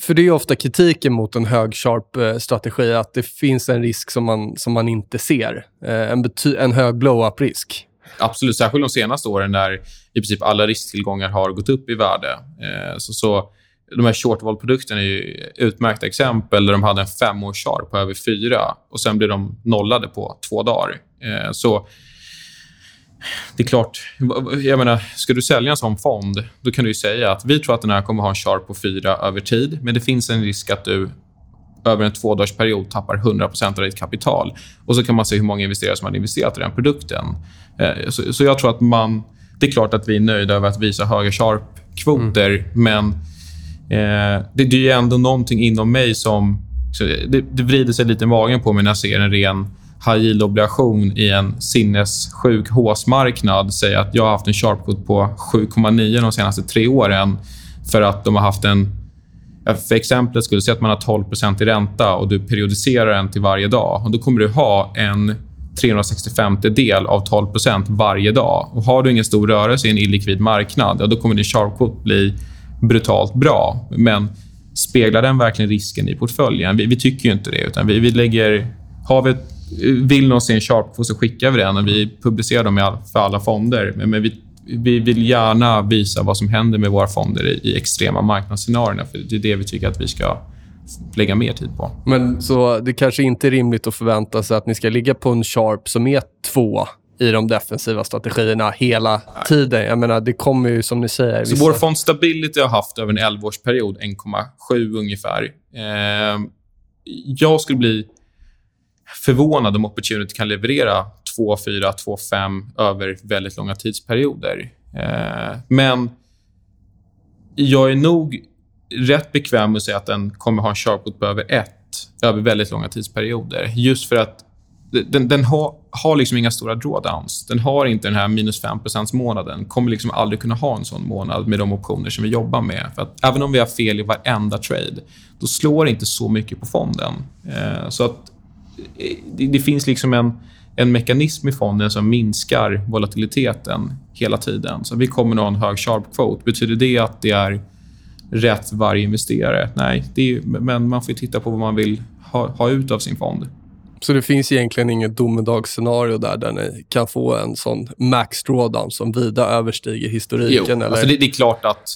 Speaker 1: För det är ofta kritiken mot en hög sharp-strategi, att det finns en risk som man, som man inte ser. Eh, en, en hög blow-up-risk.
Speaker 3: Absolut, särskilt de senaste åren när i princip alla risktillgångar har gått upp i värde. Eh, så, så de här shortval-produkterna är ju utmärkta exempel där de hade en femårs på över fyra och sen blev de nollade på två dagar. Eh, så det är klart, jag menar, ska du sälja en sån fond, då kan du säga att vi tror att den här kommer ha en sharp på fyra över tid, men det finns en risk att du över en tvådagarsperiod tappar 100% av ditt kapital. Och så kan man se hur många investerare som har investerat i den produkten. Eh, så, så jag tror att man... Det är klart att vi är nöjda över att visa höga sharp-kvoter, mm. men Eh, det, det är ändå någonting inom mig som... Det, det vrider sig lite i magen på mig när jag ser en ren high yield-obligation i en sinnessjuk håsmarknad säga att jag har haft en sharpkod på 7,9 de senaste tre åren för att de har haft en... För exemplet skulle säga att man har 12% i ränta och du periodiserar den till varje dag. Och Då kommer du ha en 365 del av 12% varje dag. Och Har du ingen stor rörelse i en illikvid marknad, ja, då kommer din sharpcode bli brutalt bra. Men speglar den verkligen risken i portföljen? Vi, vi tycker ju inte det. utan vi, vi lägger... Har vi ett, vill någon se en sharp så skickar vi den och vi publicerar dem all, för alla fonder. Men, men vi, vi vill gärna visa vad som händer med våra fonder i, i extrema marknadsscenarierna. För det är det vi tycker att vi ska lägga mer tid på.
Speaker 1: Men så det kanske inte är rimligt att förvänta sig att ni ska ligga på en sharp som är två i de defensiva strategierna hela Nej. tiden. Jag menar, det kommer ju som ni säger.
Speaker 3: Så vissa... vår fond Stability har haft över en 11-årsperiod 1,7 ungefär. Eh, jag skulle bli förvånad om Opportunity kan leverera 2,4, 2,5 över väldigt långa tidsperioder. Eh, men jag är nog rätt bekväm med att säga att den kommer ha en sharpwood på över 1 över väldigt långa tidsperioder. Just för att den, den har, har liksom inga stora drawdowns. Den har inte den här minus 5% månaden. kommer liksom aldrig kunna ha en sån månad med de optioner som vi jobbar med. För att även om vi har fel i varenda trade, då slår det inte så mycket på fonden. Eh, så att eh, det, det, finns liksom en, en mekanism i fonden som minskar volatiliteten hela tiden. Så vi kommer att ha en hög sharp quote. Betyder det att det är rätt för varje investerare? Nej, är, men man får titta på vad man vill ha, ha ut av sin fond.
Speaker 1: Så det finns egentligen inget domedagsscenario där, där ni kan få en sån max drawdown som vida överstiger historiken? Jo, eller?
Speaker 3: Alltså det, det, är klart att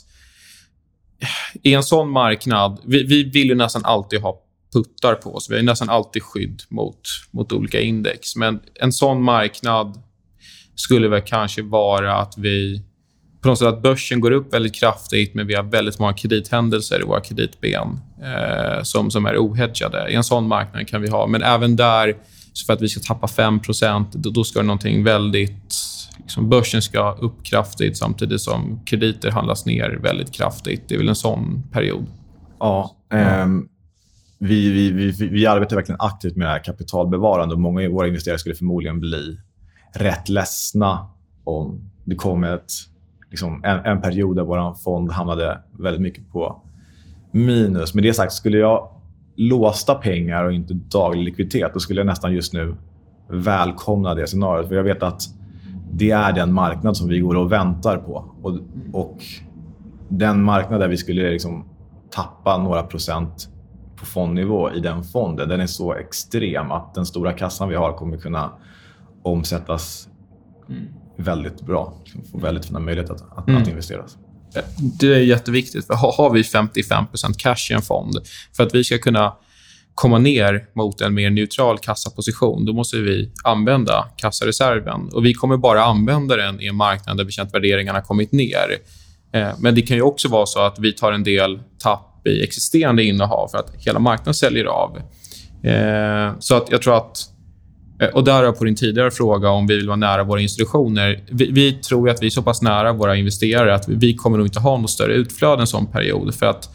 Speaker 3: i en sån marknad... Vi, vi vill ju nästan alltid ha puttar på oss. Vi har nästan alltid skydd mot, mot olika index. Men en sån marknad skulle väl kanske vara att vi på något sätt att börsen går upp väldigt kraftigt men vi har väldigt många kredithändelser i våra kreditben eh, som, som är ohedgade. I en sån marknad kan vi ha. Men även där, så för att vi ska tappa 5 då, då ska det någonting väldigt... Liksom börsen ska upp kraftigt samtidigt som krediter handlas ner väldigt kraftigt. Det är väl en sån period.
Speaker 4: Ja. Ehm, vi, vi, vi, vi arbetar verkligen aktivt med det här kapitalbevarande och många av våra investerare skulle förmodligen bli rätt ledsna om det kom ett liksom en, en period där vår fond hamnade väldigt mycket på minus. Med det sagt, skulle jag låsta pengar och inte daglig likviditet, då skulle jag nästan just nu välkomna det scenariot. För jag vet att det är den marknad som vi går och väntar på. Och, och den marknad där vi skulle liksom tappa några procent på fondnivå i den fonden, den är så extrem att den stora kassan vi har kommer kunna omsättas mm väldigt bra. Få väldigt fina möjligheter att, att, mm. att investera.
Speaker 3: Det är jätteviktigt. För har vi 55 cash i en fond, för att vi ska kunna komma ner mot en mer neutral kassaposition, då måste vi använda kassareserven. Och vi kommer bara använda den i en marknad där vi känner att värderingarna kommit ner. Eh, men det kan ju också vara så att vi tar en del tapp i existerande innehav för att hela marknaden säljer av. Eh, så att jag tror att... Eh, och därav på din tidigare fråga om vi vill vara nära våra institutioner. Vi, vi tror att vi är så pass nära våra investerare att vi, kommer nog inte ha något större utflöde en sån period. För att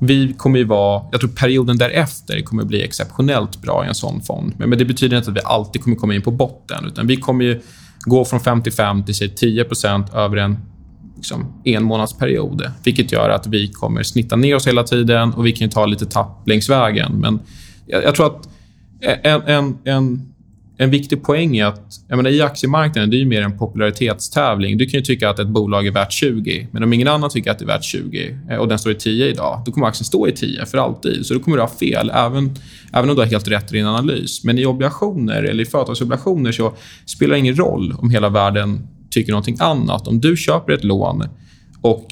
Speaker 3: vi kommer ju vara... Jag tror perioden därefter kommer bli exceptionellt bra i en sån fond. Men, men det betyder inte att vi alltid kommer komma in på botten. Utan vi kommer ju gå från 55 till säg, 10% över en liksom, en månadsperiod. Vilket gör att vi kommer snitta ner oss hela tiden och vi kan ta lite tapp längs vägen. Men jag, jag tror att en, en, en en viktig poäng är att jag menar, i aktiemarknaden det är ju mer en popularitetstävling. Du kan ju tycka att ett bolag är värt 20, men om ingen annan tycker att det är värt 20 eh, och den står i 10 idag, då kommer aktien stå i 10 för alltid. Så då kommer du ha fel, även, även om du har helt rätt i din analys. Men i obligationer eller i företagsobligationer så spelar det ingen roll om hela världen tycker någonting annat. Om du köper ett lån och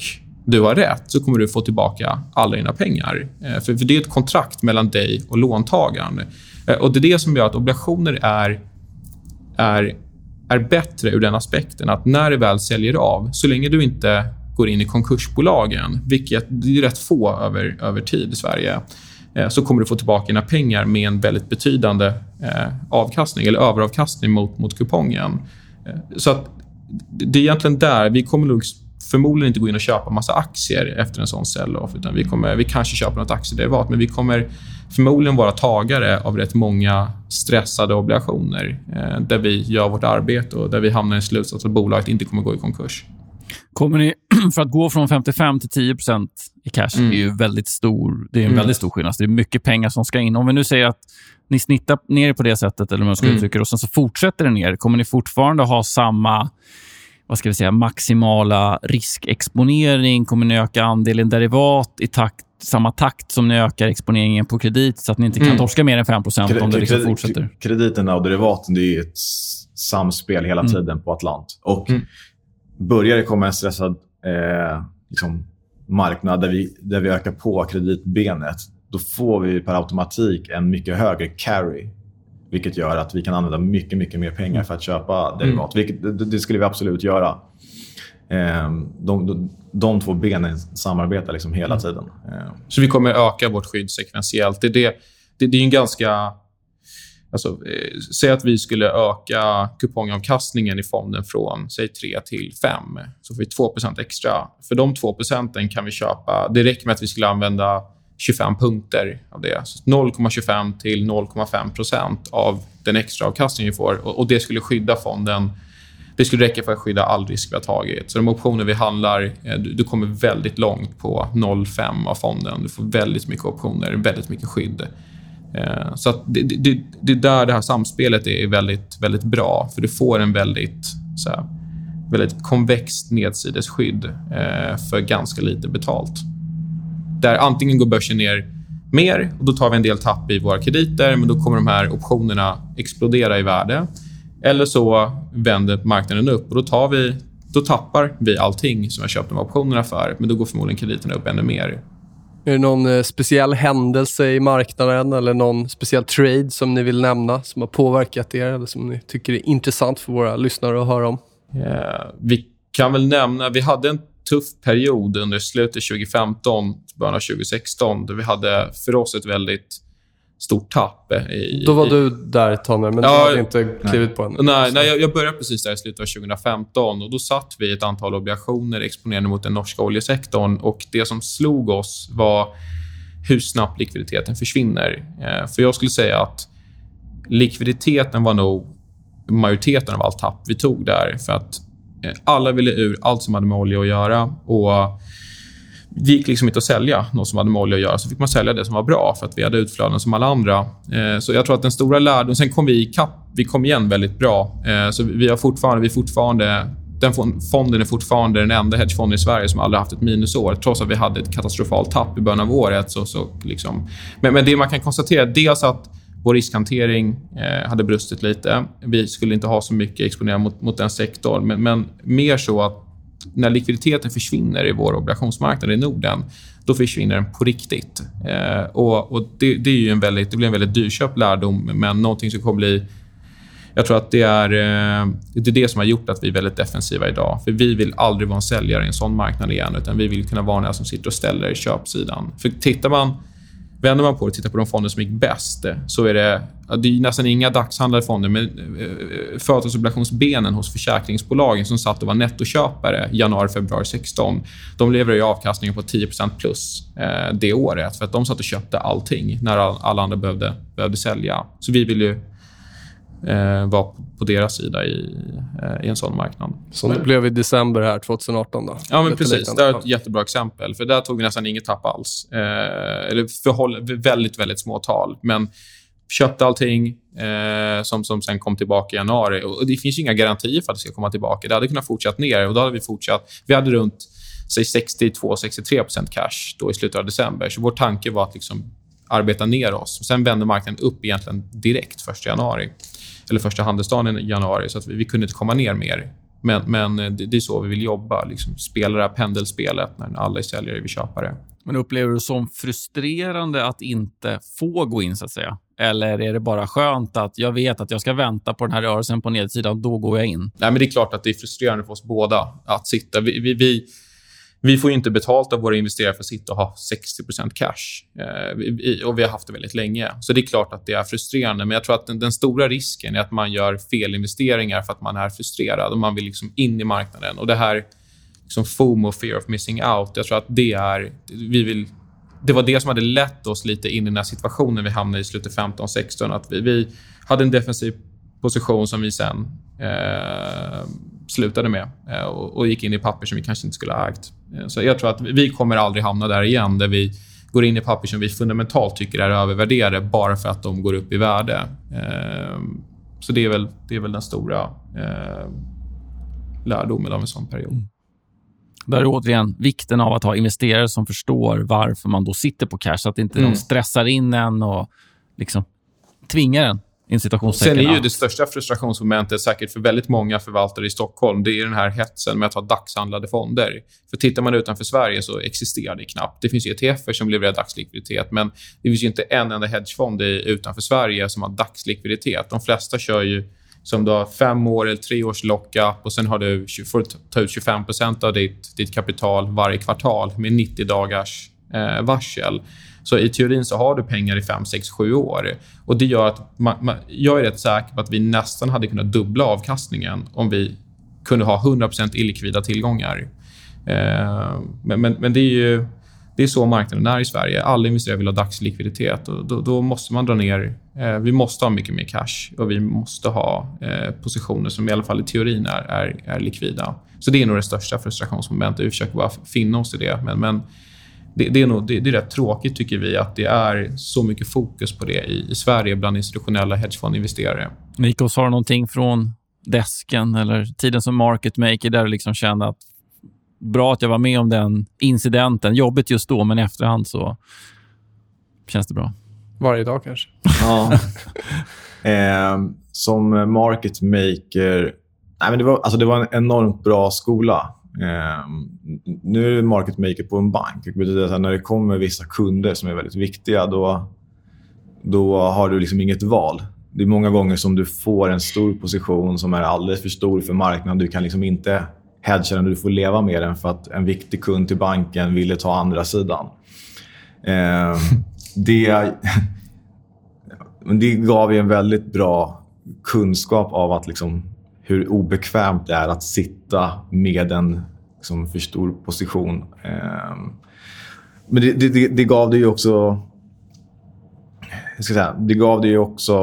Speaker 3: du har rätt, så kommer du få tillbaka alla dina pengar. Eh, för, för det är ett kontrakt mellan dig och låntagaren. Eh, och Det är det som gör att obligationer är, är, är bättre ur den aspekten att när det väl säljer av, så länge du inte går in i konkursbolagen, vilket det är rätt få över, över tid i Sverige, eh, så kommer du få tillbaka dina pengar med en väldigt betydande eh, avkastning eller överavkastning mot, mot kupongen. Eh, så att det är egentligen där. Vi kommer nog förmodligen inte gå in och köpa massa aktier efter en sån sell-off. Utan vi, kommer, vi kanske köper något aktiederivat, men vi kommer förmodligen vara tagare av rätt många stressade obligationer eh, där vi gör vårt arbete och där vi hamnar i slutsats att bolaget inte kommer gå i konkurs.
Speaker 2: Kommer ni, för att gå från 55 till 10% i cash mm. är ju väldigt stor, det är en mm. väldigt stor skillnad. det är mycket pengar som ska in. Om vi nu säger att ni snittar ner på det sättet, eller man ska mm. uttrycka det, och sen så fortsätter det ner. Kommer ni fortfarande ha samma vad ska vi säga, maximala riskexponering? Kommer ni öka andelen derivat i takt, samma takt som ni ökar exponeringen på kredit så att ni inte kan mm. torska mer än 5% om det liksom fortsätter?
Speaker 4: Krediterna och derivaten det är ett samspel hela mm. tiden på Atlant. Och mm. Börjar det komma en stressad eh, liksom marknad där vi, där vi ökar på kreditbenet, då får vi per automatik en mycket högre carry vilket gör att vi kan använda mycket, mycket mer pengar för att köpa derivat. Mm. Vilket, det, det, skulle vi absolut göra. Ehm, de, de, de två benen samarbetar liksom hela mm. tiden.
Speaker 3: Ehm. Så vi kommer öka vårt skydd sekventiellt. Det, det, det, det är en ganska... Alltså, eh, säg att vi skulle öka kupongavkastningen i fonden från säg 3 till 5. Så får vi 2% extra. För de 2% kan vi köpa... Det räcker med att vi skulle använda 25 punkter av det. 0,25 till 0,5% av den extra avkastning vi får. Och, det skulle skydda fonden. Det skulle räcka för att skydda all risk vi har tagit. Så de optioner vi handlar, eh, du, du kommer väldigt långt på 0,5 av fonden. Du får väldigt mycket optioner, väldigt mycket skydd. Eh, så det, det, det är där det här samspelet är väldigt, väldigt bra. För du får en väldigt, så här, väldigt konvext nedsidesskydd eh, för ganska lite betalt. Där antingen går börsen ner mer och då tar vi en del tapp i våra krediter, men då kommer de här optionerna explodera i värde. Eller så vänder marknaden upp och då, tar vi, då tappar vi allting som har köpt de här optionerna för, men då går förmodligen krediterna upp ännu mer.
Speaker 1: Är det någon eh, speciell händelse i marknaden eller någon speciell trade som ni vill nämna som har påverkat er eller som ni tycker är intressant för våra lyssnare att höra om?
Speaker 3: Yeah, vi kan väl nämna... Vi hade en tuff period under slutet 2015, början av 2016, där vi hade för oss ett väldigt stort tapp. I,
Speaker 1: Då var i, du där, Tonne, men ja, du hade inte klivit på än.
Speaker 3: Nej, nej jag, jag, började precis där i slutet av 2015 och då satt vi ett antal obligationer exponerade mot den norska oljesektorn och det som slog oss var hur snabbt likviditeten försvinner. Eh, för jag skulle säga att likviditeten var nog majoriteten av allt tapp vi tog där. För att Eh, alla ville ur allt som hade med olja att göra. Och det gick liksom inte att sälja något som hade med olja att göra. Så fick man sälja det som var bra, för att vi hade utflöden som alla andra. Eh, så jag tror att den stora lärdomen... Sen kom vi ikapp. Vi kom igen väldigt bra. Eh, så vi har fortfarande... Vi är fortfarande den fonden är fortfarande den enda hedgefonden i Sverige som aldrig haft ett minusår, trots att vi hade ett katastrofalt tapp i början av året. Så, så liksom. men, men det man kan konstatera är dels att vår riskhantering eh, hade brustit lite. Vi skulle inte ha så mycket exponering mot, mot den sektorn. Men, men mer så att när likviditeten försvinner i vår obligationsmarknad i Norden, då försvinner den på riktigt. Eh, och, och det, det, är ju en väldigt, det blir en väldigt dyrköpt lärdom, men någonting som kommer bli jag tror att det är, eh, det är det som har gjort att vi är väldigt defensiva idag. För Vi vill aldrig vara en säljare i en sån marknad igen, utan vi vill kunna vara den som sitter och ställer köpsidan. För tittar man Vänder man på det och tittar på de fonder som gick bäst så är det, det är nästan inga dagshandlade fonder, men eh, eh, företagsobligationsbenen hos försäkringsbolagen som satt och var nettoköpare januari, februari 16, de levererade avkastningen på 10% plus eh, det året för att de satt och köpte allting när alla andra behövde, behövde sälja. Så vi vill ju eh, vara på deras sida i, eh, i en sån marknad.
Speaker 1: Som det blev i december här 2018 då?
Speaker 3: Ja, men precis. Det är ett jättebra exempel. För där tog vi nästan inget tapp alls. Eh, eller förhåll, väldigt, väldigt små tal. Men köpte allting eh, som, som sen kom tillbaka i januari. Och det finns inga garantier för att det ska komma tillbaka. Det hade kunnat fortsätta ner och då hade vi fortsatt. Vi hade runt 62-63% cash då i slutet av december. Så vår tanke var att liksom arbeta ner oss. Sen vände marknaden upp egentligen direkt 1 januari eller första handelsdagen i januari, så att vi, vi kunde inte komma ner mer. Men, men det, det, är så vi vill jobba. Liksom, spela det här pendelspelet när alla är säljare, vi köpare.
Speaker 2: Men upplever du det som frustrerande att inte få gå in, så att säga? Eller är det bara skönt att jag vet att jag ska vänta på den här rörelsen på nedsidan, då går jag in?
Speaker 3: Nej, men det är klart att det är frustrerande för oss båda att sitta. Vi, vi, vi vi får inte betalt av våra investerare för att sitta och ha 60 cash. Eh, och Vi har haft det väldigt länge. Så det är klart att det är frustrerande. Men jag tror att den, den stora risken är att man gör felinvesteringar för att man är frustrerad och man vill liksom in i marknaden. Och Det här liksom FOMO, fear of missing out, jag tror att det är... Vi vill, det var det som hade lett oss lite in i den här situationen vi hamnade i slutet 15-16. Att vi, vi hade en defensiv position som vi sen eh, slutade med eh, och, och, gick in i papper som vi kanske inte skulle ha ägt. Eh, så jag tror att vi kommer aldrig hamna där igen, där vi går in i papper som vi fundamentalt tycker är övervärderade bara för att de går upp i värde. Eh, så det är väl, det är väl den stora eh, lärdomen av en sån period. Mm.
Speaker 2: Där är återigen vikten av att ha investerare som förstår varför man då sitter på cash, så att inte mm. de stressar in en och liksom tvingar en
Speaker 3: Sen är ju det största frustrationsmomentet säkert för väldigt många förvaltare i Stockholm, det är den här hetsen med att ha dagshandlade fonder. För tittar man utanför Sverige så existerar det knappt. Det finns ETFer som levererar dagslikviditet, men det finns inte en enda hedgefond utanför Sverige som har dagslikviditet. De flesta kör ju som du har fem år eller tre års lockup och sen har du, får du ta ut 25% av ditt, ditt kapital varje kvartal med 90 dagars eh, varsel. Så i teorin så har du pengar i 5, 6, 7 år. Och det gör att man, man, jag är rätt säker på att vi nästan hade kunnat dubbla avkastningen om vi kunde ha 100% illikvida tillgångar. Eh, men, men, men, det är ju det är så marknaden är i Sverige. Alla investerare vill ha dagslikviditet och då, då måste man dra ner. Eh, vi måste ha mycket mer cash och vi måste ha eh, positioner som i alla fall i teorin är, är, är likvida. Så det är nog det största frustrationsmomentet. Vi försöker bara finna oss i det. Men, men det, det, är nog, det, det, är rätt tråkigt, tycker vi, att det är så mycket fokus på det i, i Sverige bland institutionella hedgefondinvesterare.
Speaker 2: Nikos, har du någonting från desken eller tiden som market maker där du liksom kände att bra att jag var med om den incidenten. Jobbigt just då, men i efterhand så känns det bra.
Speaker 1: Varje dag kanske?
Speaker 4: Ja. eh, som market maker... Nej, men det, var, alltså det var en enormt bra skola. Eh, nu är det market maker på en bank. Det betyder att när det kommer vissa kunder som är väldigt viktiga, då, då har du liksom inget val. Det är många gånger som du får en stor position som är alldeles för stor för marknaden. Du kan liksom inte hedga den, du får leva med den för att en viktig kund till banken ville ta andra sidan. Eh, det, det gav ju en väldigt bra kunskap av att liksom hur obekvämt det är att sitta med en liksom, för stor position. Ehm, men det, det, det gav det ju också... Jag ska säga, det gav det ju också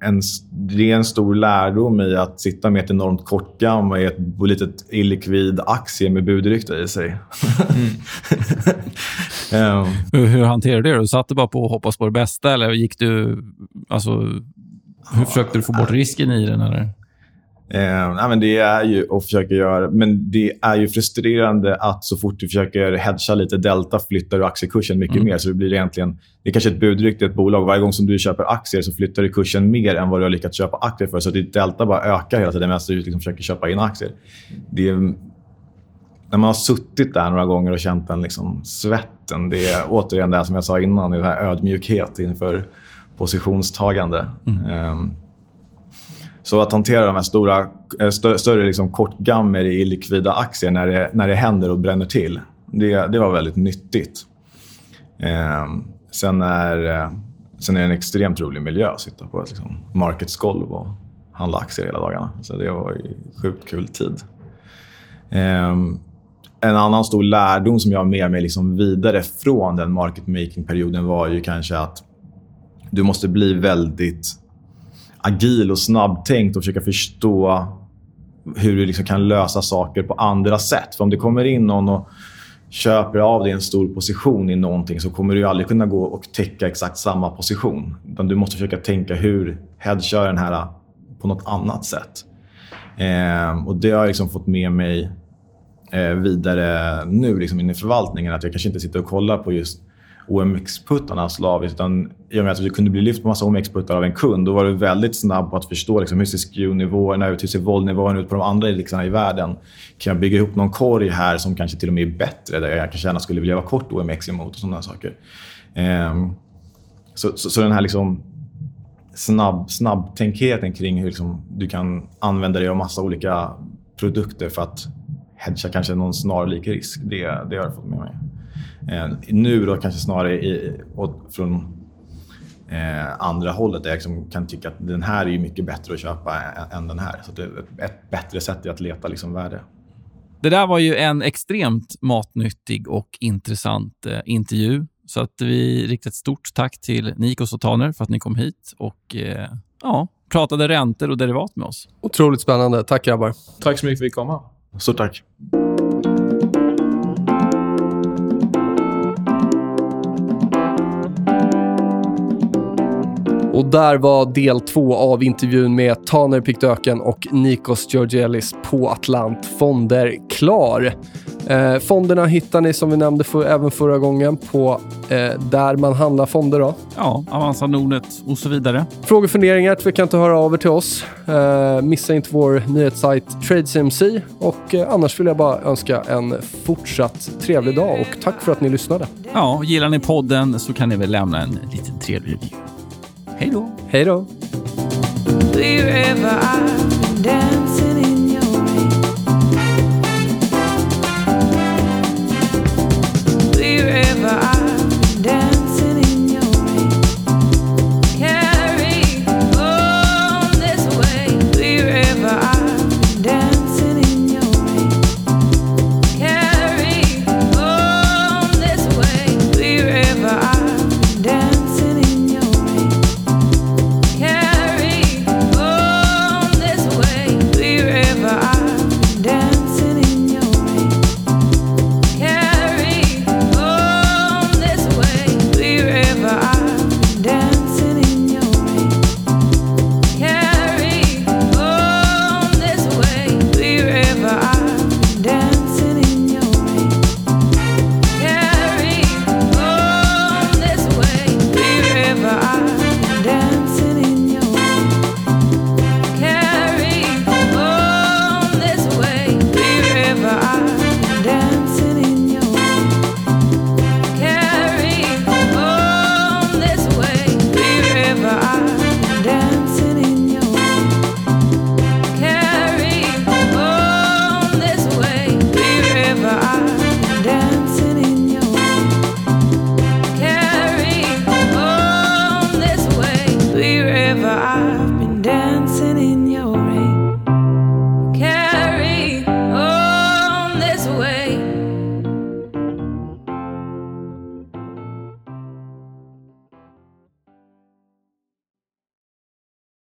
Speaker 4: en, det är en stor lärdom i att sitta med ett enormt kortgam med ett litet illikvid aktie med budrykte i sig.
Speaker 2: Mm. um. hur, hur hanterade du det? Du satt bara på och hoppades på det bästa eller gick du... Alltså, hur försökte du få bort risken i den? Eller?
Speaker 4: Eh, men det är ju att försöka göra, men det är ju frustrerande att så fort du försöker hedga lite delta flyttar du aktiekursen mycket mm. mer. Så det blir egentligen, det är kanske ett budrykte i ett bolag. Varje gång som du köper aktier så flyttar du kursen mer än vad du har lyckats köpa aktier för. Så ditt delta bara ökar hela tiden medan du liksom försöker köpa in aktier. Det är, när man har suttit där några gånger och känt den liksom svetten. Det är återigen det som jag sa innan, det här ödmjukhet inför positionstagande. Mm. Så att hantera de här stora, eh, stö, större liksom kortgammer i illikvida aktier när det, när det händer och bränner till, det, det var väldigt nyttigt. Eh, sen, är, eh, sen är det en extremt rolig miljö att sitta på ett liksom, marketsgolv och handla aktier hela dagarna. Så det var en sjukt kul tid. Eh, en annan stor lärdom som jag har med mig liksom vidare från den market making-perioden var ju kanske att du måste bli väldigt agil och snabbtänkt och försöka förstå hur du liksom kan lösa saker på andra sätt. För om det kommer in någon och köper av dig en stor position i någonting så kommer du aldrig kunna gå och täcka exakt samma position. Utan du måste försöka tänka hur hedgar den här på något annat sätt. Eh, och Det har jag liksom fått med mig eh, vidare nu liksom in i förvaltningen. Att jag kanske inte sitter och kollar på just OMX-puttarna slaviskt. Utan I och med att du kunde bli lyft på massa OMX-puttar av en kund, då var du väldigt snabb på att förstå liksom, hur ser skew-nivåerna ut, hur ser våldnivåerna ut på de andra liksom, i världen. Kan jag bygga ihop någon korg här som kanske till och med är bättre, där jag kanske gärna skulle vilja vara kort OMX emot och sådana saker. Um, så, så, så, den här liksom snabb, snabbtänkheten kring hur liksom du kan använda dig av massa olika produkter för att hedga kanske någon snarlik risk, det, det har jag fått med mig. Eh, nu då kanske snarare i, från eh, andra hållet där jag liksom kan tycka att den här är mycket bättre att köpa än den här. Så det är ett bättre sätt att leta liksom värde.
Speaker 2: Det där var ju en extremt matnyttig och intressant eh, intervju. Så att vi riktar ett stort tack till Nikos och Taner för att ni kom hit och eh, ja, pratade räntor och derivat med oss.
Speaker 1: Otroligt spännande. Tack grabbar.
Speaker 3: Tack så mycket för att vi fick komma.
Speaker 4: Stort tack.
Speaker 1: Och där var del två av intervjun med Taner Piktöken och Nikos Georgielis på Atlant Fonder klar. Eh, fonderna hittar ni som vi nämnde för, även förra gången på eh, där man handlar fonder. Då.
Speaker 2: Ja, Avanza, Nordnet och så vidare.
Speaker 1: Frågor och funderingar tveka inte att höra av er till oss. Eh, missa inte vår nyhetssajt TradeCMC och eh, annars vill jag bara önska en fortsatt trevlig dag och tack för att ni lyssnade.
Speaker 2: Ja, gillar ni podden så kan ni väl lämna en liten trevlig review. Hej då!
Speaker 1: Hej då!